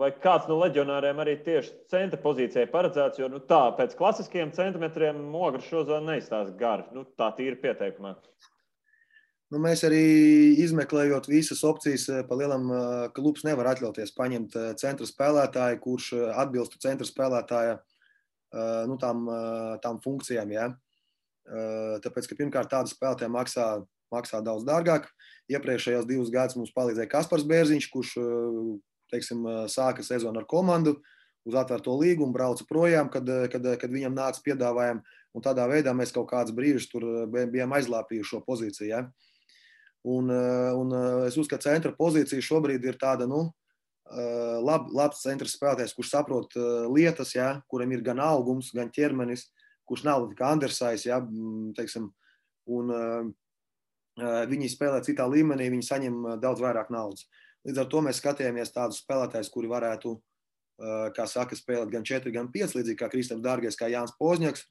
Vai kāds no leģionāriem arī tieši centra pozīcijai paredzēts, jo nu, tā pēc klasiskiem centimetriem Mogrs šo zonu neizstāsta gari. Nu, tā tīri pieteikumā. Nu, mēs arī izmeklējot visas opcijas, pa lielam klubs nevar atļauties paņemt centra spēlētāju, kurš atbilstu centra spēlētāja nu, tām, tām funkcijām. Ja? Tāpēc, ka pirmkārt tāda spēlētāja maksā, maksā daudz dārgāk. Iepriekšējos divus gadus mums palīdzēja Kaspars Bērziņš, kurš teiksim, sāka sezonu ar komandu uz atvērto līgumu, brauca projām, kad, kad, kad viņam nāca piedāvājumi. Un tādā veidā mēs kaut kādus brīžus tur bijām aizlāpījuši šo pozīciju. Ja? Un, un es uzskatu, ka centra pozīcija šobrīd ir tāda, nu, Eh, lab, labs centra spēlētājs, kurš saprot uh, lietas, ja, kuram ir gan augums, gan ķermenis, kurš nav tikai Andersais. Ja, teiksim, un, uh, viņi spēlē citā līmenī, viņi saņem daudz vairāk naudas. Līdz ar to mēs skatījāmies tādus spēlētājus, kuri varētu, uh, kā saka, spēlēt gan 4, gan 5, līdzīgi kā Kristofers Dārgais, kā Jānis Pozņaks,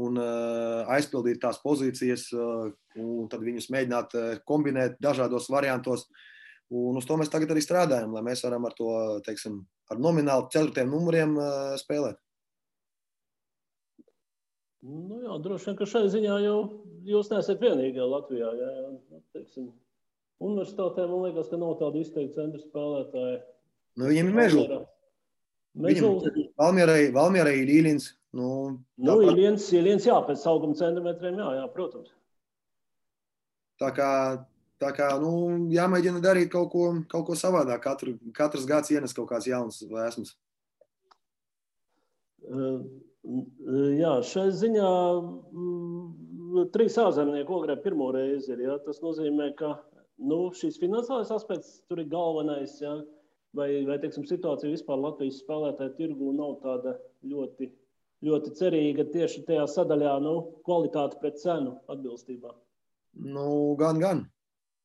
un uh, aizpildīt tās pozīcijas, uh, un tad viņus mēģināt kombinēt dažādos variantos. Un uz to mēs tagad arī strādājam, lai mēs varam ar to, teiksim, ar nomināli ceturtiem numuriem spēlēt. Nu jā, droši vien, ka šai ziņā jau jūs neesat vienīgā Latvijā. Jā, jā. Nu, teiksim, universitātē man liekas, ka nav tāda izteikta centra spēlētāja. Nu, viņiem ir meža. Valmierai ir īlins. Nu, nu īlins, īlins, jā, pēc auguma centimetriem, jā, jā, protams. Tā kā Tā kā nu, jāmēģina darīt kaut ko, kaut ko savādāk. Katru, katrs gads ienes kaut kāds jauns vēsmas. Jā, šai ziņā trīs ārzemnieku ogrē pirmo reizi ir. Ja? Tas nozīmē, ka nu, šīs finansiālais aspekts tur ir galvenais. Ja? Vai, vai teiksim, situācija vispār Latvijas spēlētāju tirgu nav tāda ļoti, ļoti cerīga tieši tajā sadaļā, nu, kvalitāte pret cenu atbilstībā? Nu, gan, gan.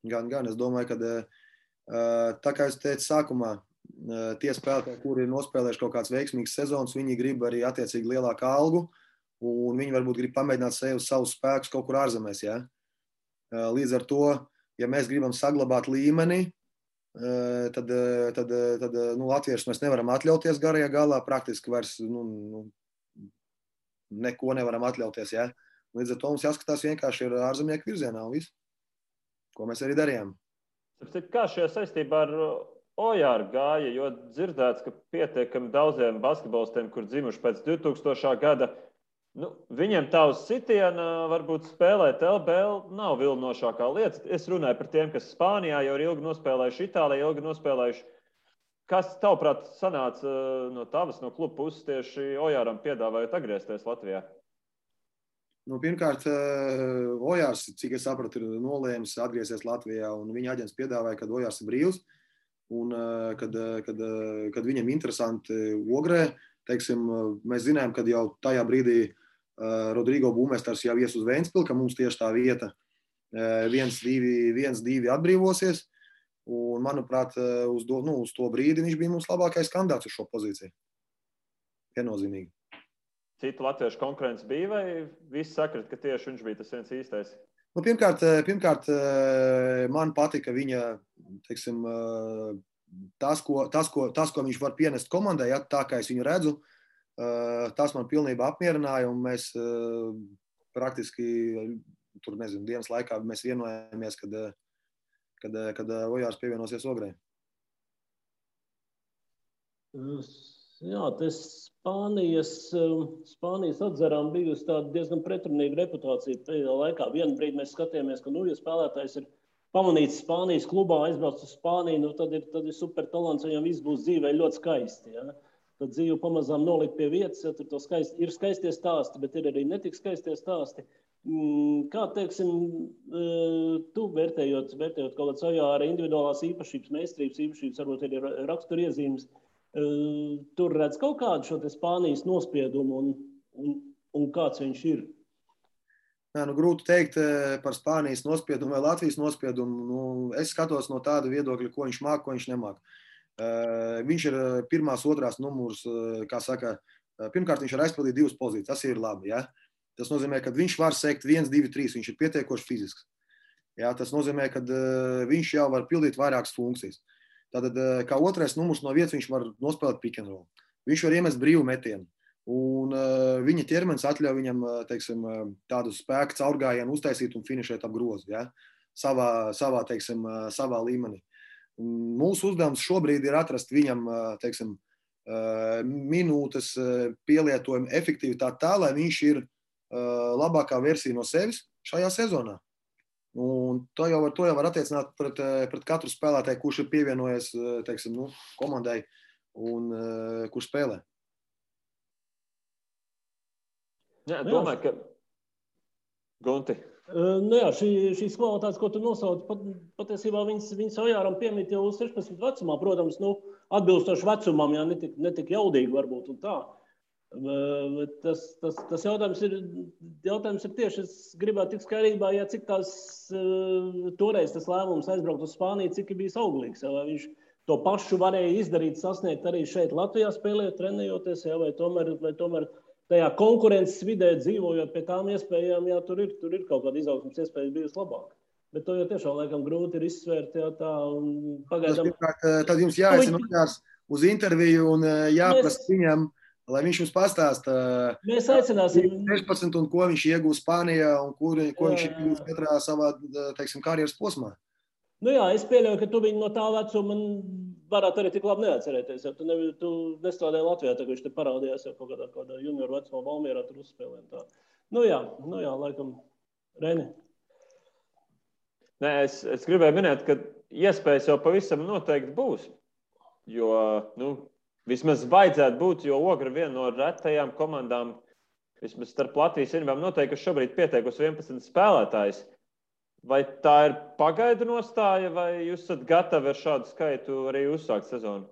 Gan, gan. Es domāju, ka eh, tā kā es teicu sākumā, eh, tie spēlētāji, kuri ir nospēlējuši kaut kādas veiksmīgas sezonas, viņi grib arī attiecīgi lielāku algu, un viņi varbūt grib pamēģināt sevi savus spēkus kaut kur ārzemēs. Ja? Eh, līdz ar to, ja mēs gribam saglabāt līmeni, tad, tad, tad nu, latviešus mēs nevaram atļauties garajā galā. Praktiski vairs nu, nu, neko nevaram atļauties. Ja? Līdz ar to mums jāskatās vienkārši ar ārzemnieku virzienā un viss ko mēs arī darījām. Kā šajā saistībā ar Ojāru gāja, jo dzirdēts, ka pietiekami daudziem basketbolistiem, kur dzimuši pēc 2000. gada, nu, viņiem tā uz sitiena varbūt spēlēt LBL nav vilnošākā lieta. Es runāju par tiem, kas Spānijā jau ir ilgi nospēlējuši, Itālijā ilgi nospēlējuši. Kas, tavuprāt, sanāca no tavas, no kluba puses tieši Ojāram piedāvājot atgriezties Latvijā? Nu, pirmkārt, eh, Ojārs, cik es sapratu, ir nolēmis atgriezties Latvijā. Viņa aģents piedāvāja, ka Ojārs ir brīvs un eh, kad, kad, kad viņam interesanti ogrē. Teiksim, mēs zinām, ka jau tajā brīdī Rodrigo Būmēstars jau ies uz Vēnspili, ka mums tieši tā vieta viens, divi, viens, divi atbrīvosies. Un, manuprāt, uz, do, nu, uz to brīdi viņš bija mums labākais kandidāts uz šo pozīciju. Viennozīmīgi citu latviešu konkurence bija, vai viss sakrit, ka tieši viņš bija tas viens īstais? Nu, pirmkārt, eh, pirmkārt, eh, man patika viņa, teiksim, eh, tas ko, tas, ko, tas, ko viņš var pienest komandai, ja, tā kā es viņu redzu, tas man pilnībā apmierināja. Mēs praktiski tur, nezinu, dienas laikā mēs vienojāmies, kad, kad, kad Ojārs pievienosies Ogrei. Jā, tas Spānijas, Spānijas atzarām bijusi diezgan pretrunīga reputācija pēdējā laikā. Vienu brīdi mēs skatījāmies, ka, nu, ja spēlētājs ir pamanīts Spānijas klubā, aizbraucis uz Spāniju, nu, tad ir, tad ir super talants, viņam viss būs dzīvē ļoti skaisti. Ja? Tad dzīve pamazām nolikt pie vietas, ja tur skaisti, ir skaistie stāsti, bet ir arī netik skaistie stāsti. Mm, kā teiksim, tu vērtējot, vērtējot kaut kādā savā ar individuālās īpašības, meistarības īpašības, varbūt arī raksturiezīmes, tur redz kaut kādu šo Spānijas nospiedumu un, un, un kāds viņš ir? Nē, nu, grūti pateikt par Spānijas nospiedumu vai Latvijas nospiedumu. Nu, es skatos no tāda viedokļa, ko viņš māca, ko viņš nemāca. Uh, viņš ir pirmās, otrās numurs, uh, kā saka, pirmkārt, viņš ir aizpildījis divas pozīcijas. Tas ir labi. Ja? Tas nozīmē, ka viņš var sekt 1, 2, 3. Viņš ir pietiekoši fizisks. Jā, tas nozīmē, ka viņš jau var pildīt vairākas funkcijas. Tātad, kā otrais numurs no vietas, viņš var nospēlēt pick and roll. Viņš var iemest brīvu metienu. Un uh, viņa ķermenis atļauj viņam teiksim, tādu spēku caurgājienu uztaisīt un finišēt ap grozu ja? savā, savā, teiksim, savā līmenī. Mūsu uzdevums šobrīd ir atrast viņam teiksim, minūtes pielietojumu efektivitāti tā, lai viņš ir labākā versija no sevis šajā sezonā. Un to jau var, to jau var attiecināt pret, pret katru spēlētāju, kurš ir pievienojies teiksim, nu, komandai un kurš spēlē. Jā, domāju, ka Gunti. Nu jā, šī, šīs kvalitātes, ko tu nosauc, pat, patiesībā viņas, viņas Ojāram piemīt jau uz 16 vecumā. Protams, nu, atbilstoši vecumam, jā, netik, netik jaudīgi varbūt un tā. Uh, Tas, tas, tas jautājums, ir, jautājums ir tieši, es gribētu tikt skaidrībā, ja cik tās toreiz tas lēmums aizbraukt uz Spāniju, cik ir bijis auglīgs. Vai viņš to pašu varēja izdarīt, sasniegt arī šeit Latvijā spēlējot, trenējoties, ja, vai, tomēr, vai tomēr tajā konkurences vidē dzīvojot pie tām iespējām, jā, tur ir, tur ir kaut kāda izaugsmas iespēja bijusi labāka. Bet to jau tiešām laikam grūti ir izsvērt. Jā, tā, pagaidām... Tad jums jāaicina uz interviju un jāprasa Mēs... viņam. Lai viņš mums pastāsta, Mēs aicināsim 16 un ko viņš iegūst Spānijā un kur, ko jā, viņš ir iegūst katrā savā teiksim, karjeras posmā. Nu jā, es pieļauju, ka tu viņu no tā vecuma varētu arī tik labi neatcerēties. Tu, ne, tu nestrādāji Latvijā, tad viņš te parādījās jau kaut kādā, kādā junioru vecumā, Valmierā tur uzspēlēja. Nu jā, nu jā, laikam, Reni. Nē, es, es gribēju minēt, ka iespējas jau pavisam noteikti būs. Jo nu, Vismaz vajadzētu būt, jo Ogra ir viena no retajām komandām, vismaz starp Latvijas vienībām, noteikti, šobrīd pieteikusi 11 spēlētājus. Vai tā ir pagaidu nostāja, vai jūs esat gatavi ar šādu skaitu arī uzsākt sezonu?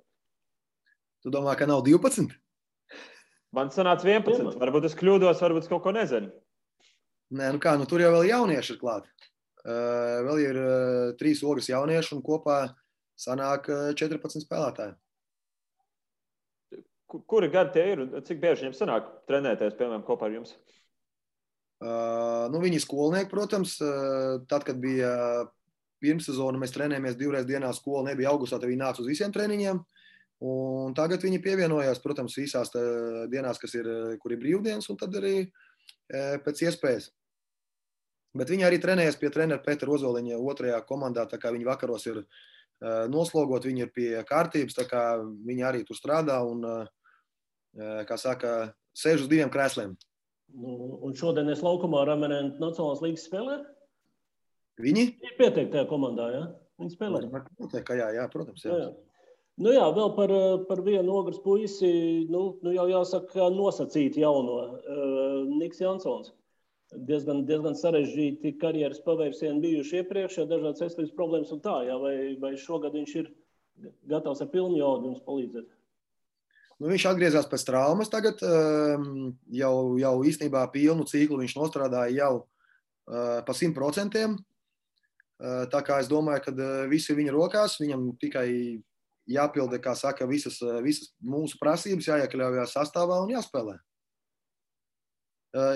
Tu domā, ka nav 12? Man sanāca 11. Varbūt es kļūdos, varbūt es kaut ko nezinu. Nē, nu kā, nu tur jau vēl jaunieši ir klāti. Uh, vēl ir uh, trīs ogres jaunieši un kopā sanāk uh, 14 spēlētāji. Kuri gadi tie ir? Cik bieži viņiem sanāk trenēties, piemēram, kopā ar jums? Uh, nu, viņi skolnieki, protams. Uh, tad, kad bija pirmssezona, mēs trenējāmies divreiz dienā. Skola nebija augustā, tad viņi nāca uz visiem treniņiem. Un tagad viņi pievienojās, protams, visās dienās, kas ir, kur ir brīvdienas, un tad arī pēc iespējas. Bet viņi arī trenējas pie treneru Petra Ozoliņa otrajā komandā. Viņi vakaros ir noslogot, viņi ir pie kārtības, kā viņi arī tur strādā. Un, kā saka, sēž uz diviem krēsliem. Nu, un šodien es laukumā ar Ramenēnu Nacionālās līgas spēlē? Viņi? Ir pieteikti tajā komandā, jā? Viņi spēlē. Jā, jā, protams. Jā. Jā, jā. Nu jā, vēl par, par vienu ogres puisi, nu, nu jau jāsaka, nosacīt jauno uh, Niks Jansons. Diezgan, diezgan sarežģīti karjeras pavērsieni bijuši iepriekš, ja dažādas veselības problēmas un tā, jā, vai, vai šogad viņš ir gatavs ar pilnu jaudu jums palīdzēt? Nu, viņš atgriezās pēc traumas. Tagad um, jau, jau īstenībā pilnu ciklu viņš nostrādāja jau uh, pa simt procentiem. Uh, tā kā es domāju, ka uh, viss ir viņa rokās. Viņam tikai jāpilda, kā saka, visas, visas mūsu prasības, jāiekļaujas sastāvā un jāspēlē.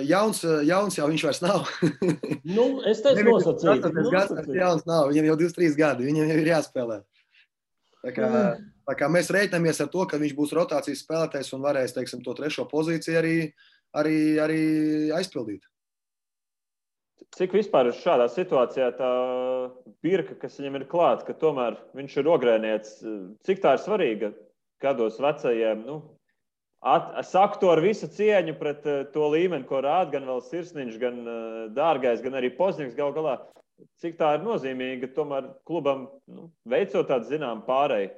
Jauns, jauns jau viņš vairs nav. nu, es teicu, nosacīju. Viņam jau 23 gadi. Viņam jau ir jāspēlē. Tā kā, mm. Mēs reiķinamies ar to, ka viņš būs rotācijas spēlētājs un varēs teiksim, to trešo pozīciju arī, arī, arī aizpildīt. Cik vispār šādā situācijā tā birka, kas viņam ir klāta, ka tomēr viņš ir ogrēnieks, cik tā ir svarīga gados vecajiem? Nu, at, saku to ar visu cieņu pret uh, to līmeni, ko rāda gan vēl sirsniņš, gan uh, dārgais, gan arī poznieks gal galā cik tā ir nozīmīga tomēr klubam nu, veicot tādu zinām pārēju.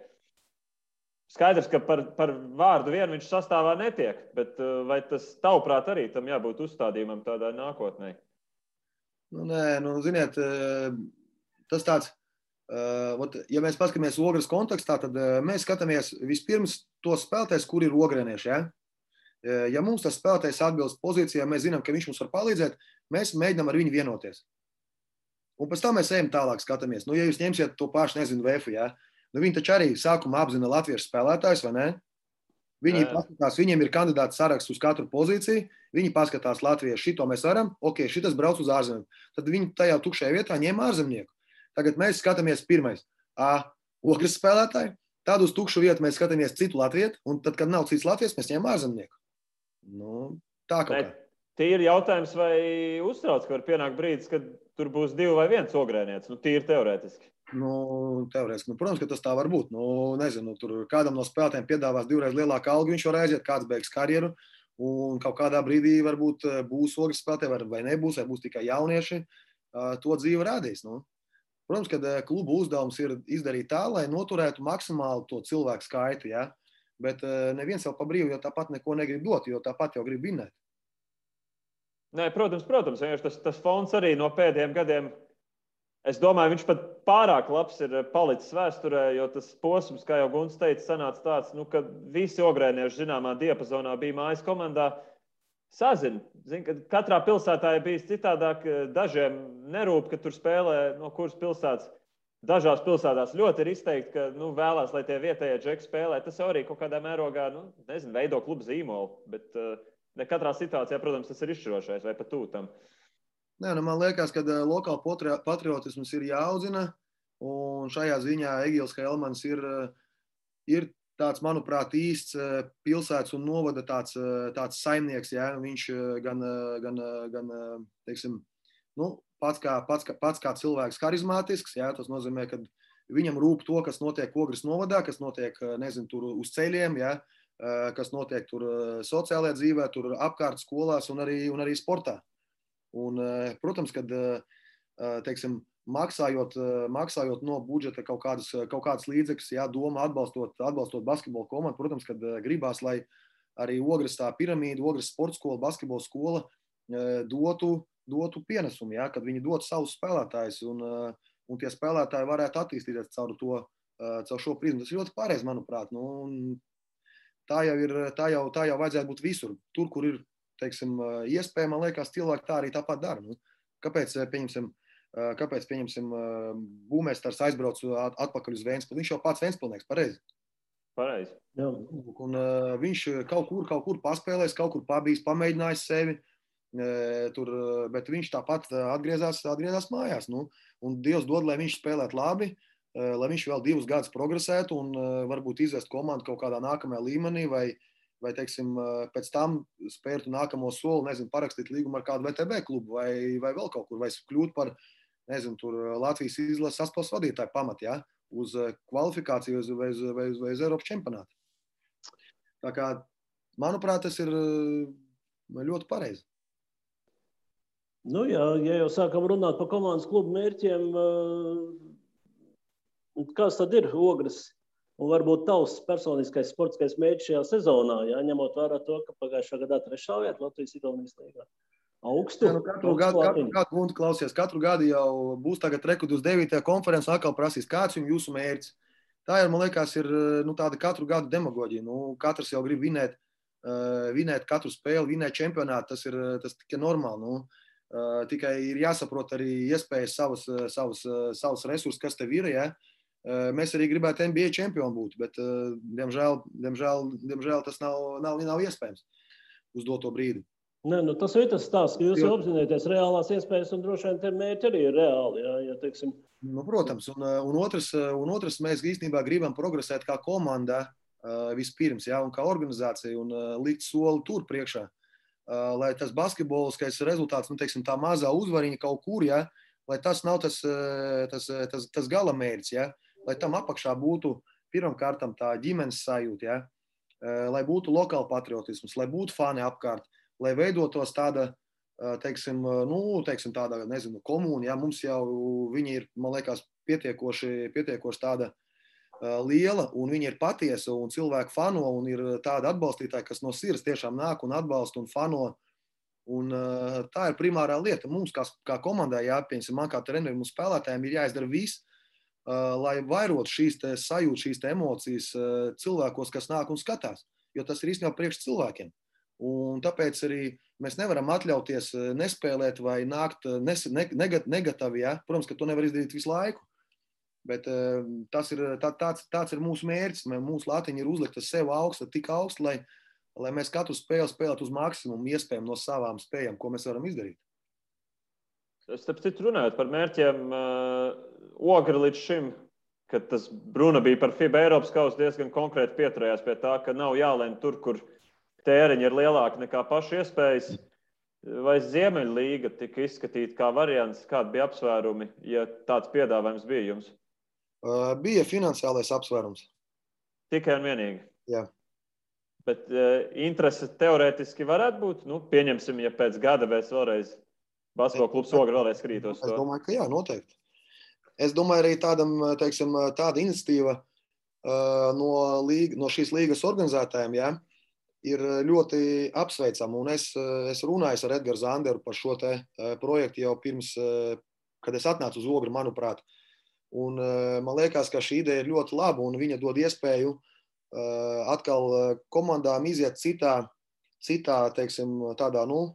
Skaidrs, ka par, par vārdu vienu viņš sastāvā netiek, bet uh, vai tas tavuprāt arī tam jābūt uzstādījumam tādā nākotnē? Nu, nē, nu, ziniet, tas tāds, ja mēs paskatāmies ogres kontekstā, tad mēs skatāmies vispirms tos spēlētājus, kur ir ogrēnieši. Ja? ja mums tas spēlētājs atbilst pozīcijai, mēs zinām, ka viņš mums var palīdzēt, mēs mēģinām ar viņu vienoties. Un pēc tam mēs ejam tālāk, skatāmies. Nu, ja jūs ņemsiet to pašu, nezinu, VF, ja? Nu, viņi taču arī sākumā apzina Latvijas spēlētājus, vai ne? Viņi paskatās, viņiem ir kandidāts saraksts uz katru pozīciju. Viņi paskatās, Latvijas šito mēs varam, ok, šis brauc uz ārzemēm. Tad viņi tajā tukšajā vietā ņem ārzemnieku. Tagad mēs skatāmies pirmais, A, ogres spēlētāji. Tad uz tukšu vietu mēs skatāmies citu latviešu, un tad, kad nav cits latvijas, mēs ņemam ārzemnieku. Nu, tā kā. Ir jautājums, vai uztrauc, ka var pienākt brīdis, kad tur būs divi vai viens ogrēnieks. Nu, tīri teorētiski. Nu, teorētiski, nu, protams, ka tas tā var būt. Nu, nezinu, tur kādam no spēlētājiem piedāvās divreiz lielāku algu, viņš var aiziet, kāds beigs karjeru. Un kaut kādā brīdī varbūt eh, būs ogles spēlētāji, vai nebūs, vai būs tikai jaunieši. To dzīve rādīs. Nu. Protams, ka eh, klubu uzdevums ir izdarīt tā, lai noturētu maksimāli to cilvēku skaitu. Ja? Bet eh, neviens jau pa brīvu, jo tāpat neko negrib dot, jo tāpat jau grib vinēt. Nē, protams, protams tas, tas fonds arī no pēdējiem gadiem Es domāju, viņš pat pārāk labs ir palicis vēsturē, jo tas posms, kā jau Gunts teica, sanāca tāds, nu, ka visi ogrēnieši zināmā diapazonā bija mājas komandā. Sazina, Zin, ka katrā pilsētā ir bijis citādāk. Dažiem nerūp, ka tur spēlē no kuras pilsētas. Dažās pilsētās ļoti ir izteikti, ka nu, vēlās, lai tie vietējie džeki spēlē. Tas arī kaut kādā mērogā nu, nezinu, veido klubu zīmolu. Bet uh, ne katrā situācijā, protams, tas ir izšķirošais vai pat tūtam. Nē, nu man liekas, ka uh, lokāla patriotisms ir jāaudzina. Un šajā ziņā Egils Helmans ir, uh, ir tāds, manuprāt, īsts uh, pilsētas un novada tāds, tāds saimnieks. Ja? Viņš gan, gan, gan teiksim, nu, pats, kā, pats, kā, pats kā cilvēks harizmātisks. Ja? Tas nozīmē, ka viņam rūp to, kas notiek Ogres novadā, kas notiek nezinu, tur uz ceļiem. Ja? kas notiek tur sociālajā dzīvē, tur apkārt skolās un arī, un arī sportā. Un, eh, protams, kad eh, eh, teiksim, maksājot, maksājot no budžeta kaut kādas, kaut kādas līdzekļus, jā, doma atbalstot, atbalstot basketbola komandu, protams, kad gribās, lai arī ogres tā piramīda, ogres sporta skola, basketbola skola dotu, dotu pienesumu, jā, kad viņi dotu savus spēlētājus un, un tie spēlētāji varētu attīstīties caur to, caur šo prizmu. Tas ir ļoti pareizi, manuprāt. Nu, tā jau ir, tā jau, tā jau vajadzētu būt visur. Tur, kur ir teiksim, iespēja, man liekas, cilvēki tā arī tāpat dara. Nu, kāpēc, pieņemsim, kāpēc, pieņemsim, būmēstars aizbrauc atpakaļ uz Vēnspili? Viņš jau pats Vēnspilnieks, pareizi. Pareizi. Un, uh, viņš kaut kur, kaut kur paspēlēs, kaut kur pabijis, pamēģinājis sevi. Uh, tur, bet viņš tāpat atgriezās, atgriezās mājās. Nu, un Dievs dod, lai viņš spēlētu labi, uh, lai viņš vēl divus gadus progresētu un uh, varbūt izvest komandu kaut kādā nākamajā līmenī vai, vai teiksim, pēc tam spērtu nākamo soli, nezinu, parakstīt līgumu ar kādu VTB klubu vai, vai vēl kaut kur, vai kļūt par nezinu, Latvijas izlases saspēles vadītāju pamatu ja, uz kvalifikāciju vai uz, vai, uz, vai uz Eiropas čempionātu. Tā kā, manuprāt, tas ir ļoti pareizi. Nu, jā, ja jau sākam runāt par komandas klubu mērķiem, kas tad ir ogres Un varbūt tavs personiskais sportiskais mērķis šajā sezonā, ja, ņemot vērā to, ka pagājušā gadā trešā vieta Latvijas Igaunijas līgā. Augstu, ja, nu katru, gadu, katru, gadu, un, klausies, katru gadu jau būs tagad rekords uz 9. konferences, atkal prasīs, kāds ir jūsu mērķis. Tā ir, man liekas, ir nu, tāda katru gadu demagoģija. Nu, katrs jau grib vinēt, uh, vinēt katru spēli, vinēt čempionātu. Tas ir tas tikai normāli. Nu, uh, tikai ir jāsaprot arī iespējas savus, savus, savus resursus, kas tev ir. Ja? Uh, Mēs arī gribētu NBA čempioni būt, bet, diemžēl, diemžēl, diemžēl tas nav, nav, nav iespējams uz doto brīdi. Nē, nu tas ir tas stāsts, ka jūs jau apzināties reālās iespējas, un droši vien tie mērķi arī ir reāli. Jā, ja, teiksim. nu, protams, un, un, otrs, un otrs, mēs īstenībā gribam progresēt kā komanda vispirms, jā, un kā organizācija, un likt soli tur priekšā. Lai tas basketboliskais rezultāts, nu, teiksim, tā mazā uzvariņa kaut kur, jā, lai tas nav tas, tas, tas, tas gala mērķis. Jā lai tam apakšā būtu pirmkārt tā ģimenes sajūta, ja? lai būtu lokāla patriotisms, lai būtu fani apkārt, lai veidotos tāda, teiksim, nu, teiksim tāda, nezinu, komūna. Ja? Mums jau ir, man liekas, pietiekoši, pietiekoši tāda liela, un viņi ir patiesa, un cilvēki fano, un ir tādi atbalstītāji, kas no sirds tiešām nāk un atbalsta un fano. Un, uh, tā ir primārā lieta. Mums, kā, kā komandai, jāpieņem, man kā trenerim, mums spēlētājiem ir jāizdara viss, uh, lai vairotu šīs sajūtas, šīs emocijas cilvēkos, kas nāk un skatās. Jo tas ir īstenībā priekš cilvēkiem. Un tāpēc arī mēs nevaram atļauties nespēlēt vai nākt nes, ne, negatīvi. Ja? Protams, ka to nevar izdarīt visu laiku. Bet tas ir, tā, tāds, tāds ir mūsu mērķis. Mūsu latiņa ir uzlikta sev augsta, tik augsta, lai lai mēs katru spēli spēlētu uz maksimumu iespējamu no savām spējām, ko mēs varam izdarīt. Starp citu, runājot par mērķiem, uh, Ogre līdz šim, kad tas runa bija par FIBA Eiropas kausu, diezgan konkrēti pieturējās pie tā, ka nav jālēm tur, kur tēriņi ir lielāki nekā pašu iespējas. Vai Ziemeļlīga tika izskatīta kā variants, kādi bija apsvērumi, ja tāds piedāvājums bija jums? Uh, bija finansiālais apsvērums. Tikai un vienīgi. Jā. Bet uh, interese teorētiski varētu būt. Nu, pieņemsim, ja pēc gada mēs vēlreiz basketbola klubs ogri vēlreiz skatītos. Es domāju, ka jā, noteikti. Es domāju, arī tādam, teiksim, tāda iniciatīva uh, no, līga, no šīs līgas organizētājiem ja, ir ļoti apsveicama. Un es, es runāju ar Edgars Zanderu par šo te, uh, projektu jau pirms, uh, kad es atnācu uz ogri, manuprāt. Un, uh, man liekas, ka šī ideja ir ļoti laba un viņa dod iespēju uh, atkal komandām iziet citā, citā teiksim, tādā, nu,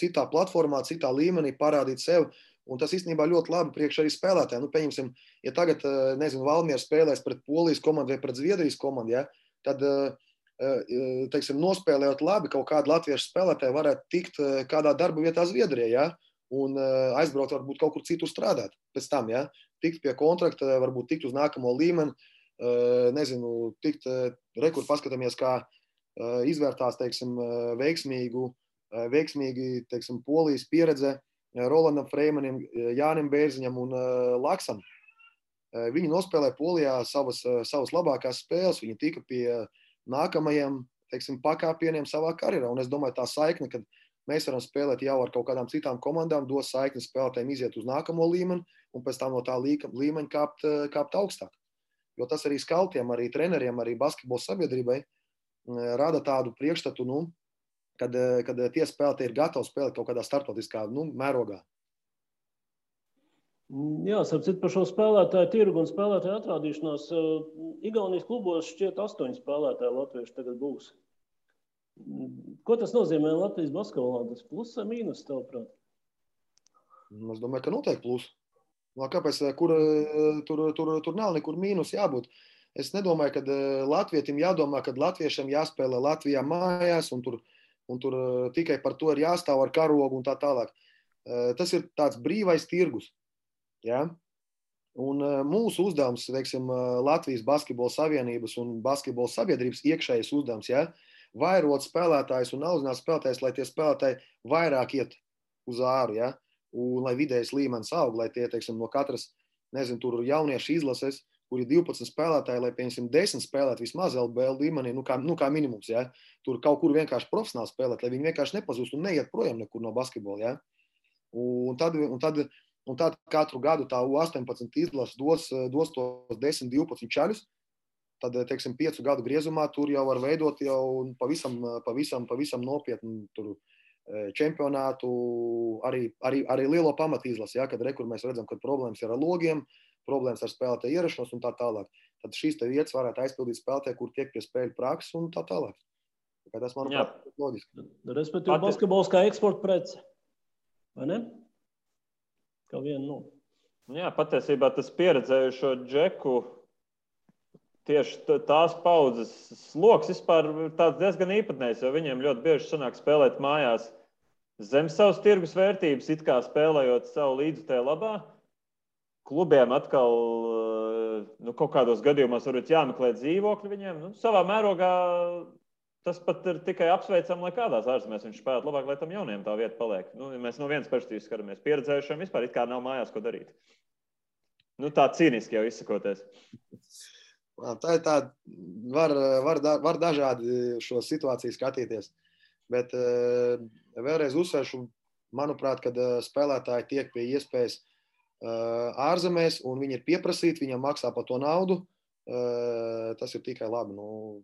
citā platformā, citā līmenī, parādīt sevi. Un tas īstenībā ļoti labi priekš arī spēlētājiem. Nu, pieņemsim, ja tagad, eh, nezinu, Valmiera spēlēs pret Polijas komandu vai pret Zviedrijas komandu, ja, tad, teiksim, nospēlējot labi, kaut kādu latviešu spēlētāju varētu tikt kādā darba vietā Zviedrijā, ja, un aizbraukt varbūt kaut kur citur strādāt pēc tam, ja, tikt pie kontrakta, varbūt tikt uz nākamo līmeni, nezinu, tikt rekur paskatāmies, kā izvērtās, teiksim, veiksmīgu, veiksmīgi, teiksim, polijas pieredze Rolandam Freimanim, Jānim Bērziņam un Laksam. Viņi nospēlēja Polijā savas, savas labākās spēles, viņi tika pie nākamajiem, teiksim, pakāpieniem savā karjerā. Un es domāju, tā saikne, kad mēs varam spēlēt jau ar kaut kādām citām komandām, dos saikni spēlētājiem iziet uz nākamo līmeni un pēc tam no tā līmeņa kāpt, kāpt augstāk jo tas arī skautiem, arī treneriem, arī basketbola sabiedrībai rada tādu priekšstatu, nu, kad, kad tie spēlētāji ir gatavi spēlēt kaut kādā starptautiskā nu, mērogā. Jā, sapratu par šo spēlētāju tirgu un spēlētāju atrādīšanos. Igaunijas klubos šķiet, astoņi spēlētāji latvieši tagad būs. Ko tas nozīmē Latvijas basketbolā? Tas plus vai mīnus, tavuprāt? Es domāju, ka noteikti plus. No, kāpēc kur, eh, tur, tur, tur nav nekur mīnus jābūt? Es nedomāju, ka eh, Latvijam jādomā, ka Latviešiem jāspēlē Latvijā mājās, un tur, un tur eh, tikai par to ir jāstāv ar karogu un tā tālāk. Tas ir tāds brīvais tirgus. Ja? Un mūsu uzdevums, teiksim, Latvijas Basketbola Savienības un Basketbola sabiedrības iekšējais uzdevums, ja? vairot spēlētājus un audzināt spēlētājus, lai tie spēlētāji vairāk iet uz āru. Ja? un lai vidējais līmenis aug, lai tie teiksim, no katras, nezinu, tur jauniešu izlases, kur ir 12 spēlētāji, lai, piemēram, 10 spēlētu vismaz LBL līmenī, nu kā, nu kā minimums. Ja? Tur kaut kur vienkārši profesionāli spēlēt, lai viņi vienkārši nepazūst un neiet projām nekur no basketbola. Ja? Un tad, un tad, un tad katru gadu tā U18 izlase dos, dos tos 10, 12 čaļus. Tad, teiksim, piecu gadu griezumā tur jau var veidot jau pavisam, pavisam, pavisam nopietnu tur, uh, čempionātu, arī, arī, arī lielo pamatu izlasi, ja, kad rekur mēs redzam, ka problēmas ir ar logiem, problēmas ar spēlētāju ierašanos un tā tālāk. Tad šīs vietas varētu aizpildīt spēlētāji, kur tiek pie spēļu prakses un tā tālāk. Tā tas, manuprāt, ir loģiski. Respektīvi, Pati... basketbols kā eksporta prece. Vai ne? Kā viena no. Jā, patiesībā tas pieredzējušo džeku tieši tās paudzes sloks vispār ir diezgan īpatnējs, jo viņiem ļoti bieži sanāk spēlēt mājās zem savas tirgus vērtības, it kā spēlējot savu līdzutēju labā. Klubiem atkal nu, kaut kādos gadījumos varbūt jāmeklē dzīvokļi viņiem. Nu, savā mērogā tas pat ir tikai apsveicami, lai kādās ārzemēs viņš spēlētu labāk, lai tam jauniem tā vieta paliek. Nu, ja mēs no vienas perspektīvas skatāmies, pieredzējušiem vispār it kā nav mājās ko darīt. Nu, tā cīniski jau izsakoties. Tā ir tāda, var, var, var dažādi šo situāciju skatīties. Bet eh, vēlreiz uzsveršu, manuprāt, kad eh, spēlētāji tiek pie iespējas eh, ārzemēs un viņi ir pieprasīti, viņam maksā par to naudu, tas ir tikai labi. Nu,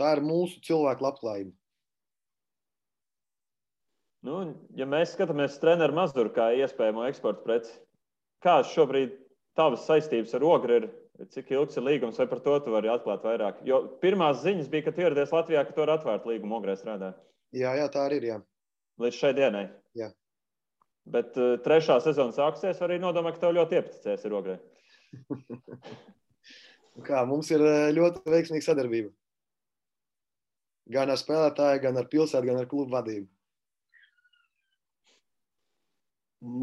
tā ir mūsu cilvēku labklājība. Nu, ja mēs skatāmies treneru mazuru kā iespējamo eksporta preci, kādas šobrīd tavas saistības ar ogri ir? Cik ilgs ir līgums, vai par to tu vari atklāt vairāk? Jo pirmās ziņas bija, ka tu ieradies Latvijā, ka tu vari atvērt līgumu ogrē strādāt. Jā, jā, tā arī ir. Jā. Līdz šai dienai. Jā. Bet uh, trešā sezona sāksies, arī nodomā, ka tev ļoti iepatīcies ar ogrē. Kā, mums ir eh, ļoti veiksmīga sadarbība. Gan ar spēlētāju, gan ar pilsētu, gan ar klubu vadību.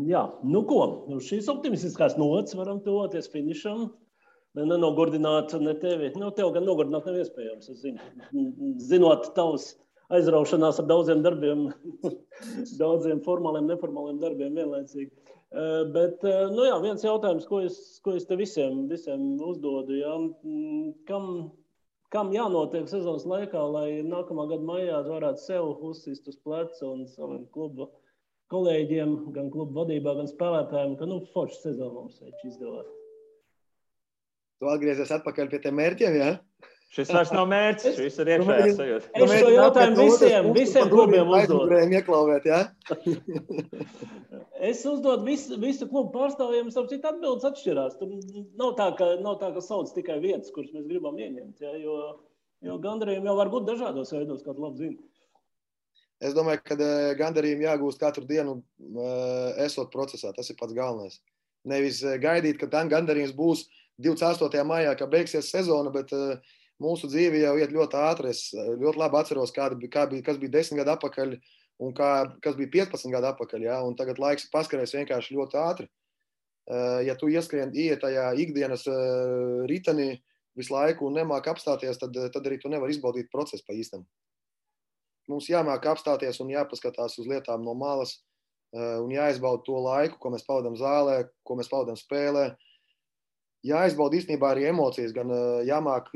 Jā, nu ko, nu šīs optimistiskās nots varam tuvoties finišam. Ne, nenogurdināt ne tevi. Nu, tev gan nogurdināt nav iespējams. Es zinu, zinot tavus aizraušanās ar daudziem darbiem, daudziem formāliem, neformāliem darbiem vienlaicīgi. Eh, bet eh, nu jā, viens jautājums, ko es, ko es te visiem, visiem uzdodu. Jā. Kam, kam jānotiek sezonas laikā, lai nākamā gada maijā varētu sev uzsist uz pleca un saviem klubu kolēģiem, gan klubu vadībā, gan spēlētājiem, ka nu, forša sezona mums izdevās. Tu atgriezies atpakaļ pie tiem mērķiem, jā? Ja? Šis vairs nav mērķis, šis ir iekšējais sajūta. Es šo jautājumu visiem, visiem klubiem uzdodu. Ja? es uzdodu visu, visu klubu pārstāvjiem, sapratu, atbildes atšķirās. Tur nav tā, ka, nav tā, ka sauc tikai vietas, kuras mēs gribam ieņemt, ja? jo, jo gandarījumi jau var būt dažādos veidos, kādu labi zinu. Es domāju, ka eh, gandarījumi jāgūst katru dienu, eh, esot procesā. Tas ir pats galvenais. Nevis eh, gaidīt, ka gandarījums būs 28. maijā, kad beigsies sezona, bet uh, mūsu dzīve jau iet ļoti ātri. Es uh, ļoti labi atceros, kāda kā bija, kas bija 10 gadu atpakaļ un kā, kas bija 15 gadu atpakaļ. Ja? Un tagad laiks ir paskarējis vienkārši ļoti ātri. Uh, ja tu ieskrien, iet tajā ikdienas uh, ritenī visu laiku un nemāk apstāties, tad, tad arī tu nevari izbaudīt procesu pa īstam. Mums jāmāk apstāties un jāpaskatās uz lietām no malas un jāizbauda to laiku, ko mēs pavadām zālē, ko mēs pavadām spēlē. Jāizbauda īstenībā arī emocijas, gan jāmāk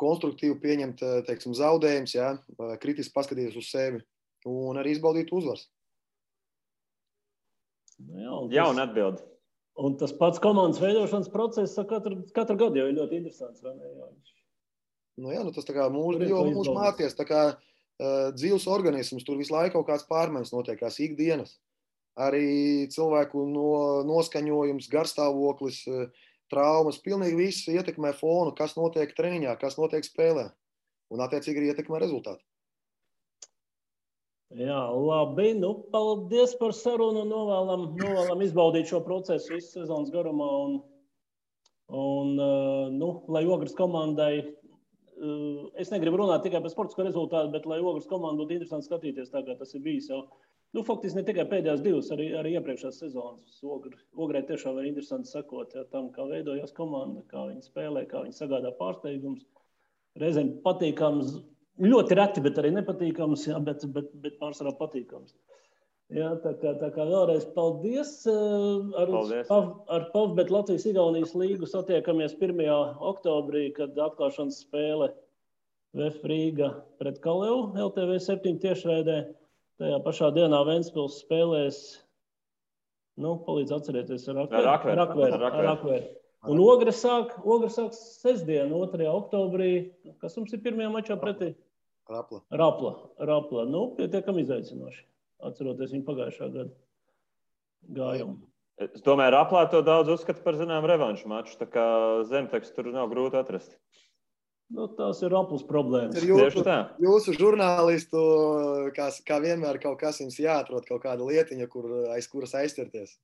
konstruktīvi pieņemt teiksim, zaudējumus, jā, kritiski paskatīties uz sevi un arī izbaudīt uzvaras. Nu jā, tas, Jauna atbilde. Un tas pats komandas veidošanas process katru, katru gadu jau ir ļoti interesants. Nu jā, nu tas kā mūsu, jo mūsu mācies, tā kā uh, dzīves organisms, tur visu laiku kaut kāds pārmaiņas notiekās ikdienas arī cilvēku no, noskaņojums, garstāvoklis, eh, traumas. Pilnīgi viss ietekmē fonu, kas notiek treniņā, kas notiek spēlē. Un, attiecīgi, arī ietekmē rezultātu. Jā, labi. Nu, paldies par sarunu. Novēlam, novēlam izbaudīt šo procesu visu sezonas garumā. Un, un, eh, nu, lai Ogres komandai, eh, es negribu runāt tikai par sportisko rezultātu, bet lai Ogres komandai būtu interesanti skatīties, kā tas ir bijis jau Nu, faktiski ne tikai pēdējās divas, arī, arī iepriekšējās sezonas. Ogrē tiešām ir interesanti sekot ja, tam, kā veidojās komanda, kā viņi spēlē, kā viņi sagādā pārsteigumus. Reizēm patīkams, ļoti reti, bet arī nepatīkams, ja, bet, bet, bet pārsvarā patīkams. Jā, tā, kā, tā kā vēlreiz paldies. Eh, ar, paldies. Pav, ar PAV, Latvijas-Igaunijas līgu satiekamies 1. oktobrī, kad atklāšanas spēle VF Rīga pret Kaleu LTV 7 tiešraidē. Tajā pašā dienā Vēnspils spēlēs, nu, palīdz atcerēties ar Rakvēru. Un Ogre sāk, Ogre sāk sestdien, 2. oktobrī. Kas mums ir pirmajā mačā pretī? Rapla. Rapla. Rapla. Nu, pietiekami izaicinoši. Atceroties viņu pagājušā gada gājumu. Es domāju, Raplā to daudz uzskata par zināmu revanšu maču. Tā kā zemtekstu tur nav grūti atrast. Nu, tās ir aplis problēmas. Ir jūsu, jūsu žurnālistu, kā, kā vienmēr, kaut kas jums jāatrod, kaut kāda lietiņa, kur, aiz kuras aizķerties.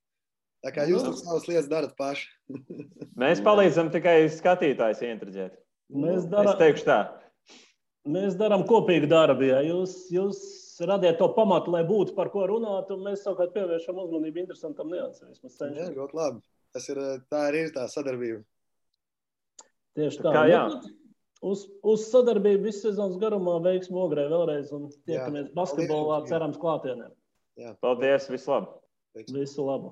Tā kā jūs nu. tur savas lietas darat paši. Mēs palīdzam tikai skatītājus ieinteresēt. Mēs darām, es teikšu tā. Mēs darām kopīgu darbu. Ja. Jūs, jūs radiet to pamatu, lai būtu par ko runāt, un mēs savukārt pievēršam uzmanību interesantam niansam. Jā, ļoti labi. Tas ir, tā ir tā sadarbība. Tieši tā. tā kā, jā. Uz, uz sadarbību visu sezonas garumā, veiksmu ogrē vēlreiz un tiekamies basketbolā, cerams, klātienē. Paldies, visu labu! Visu labu!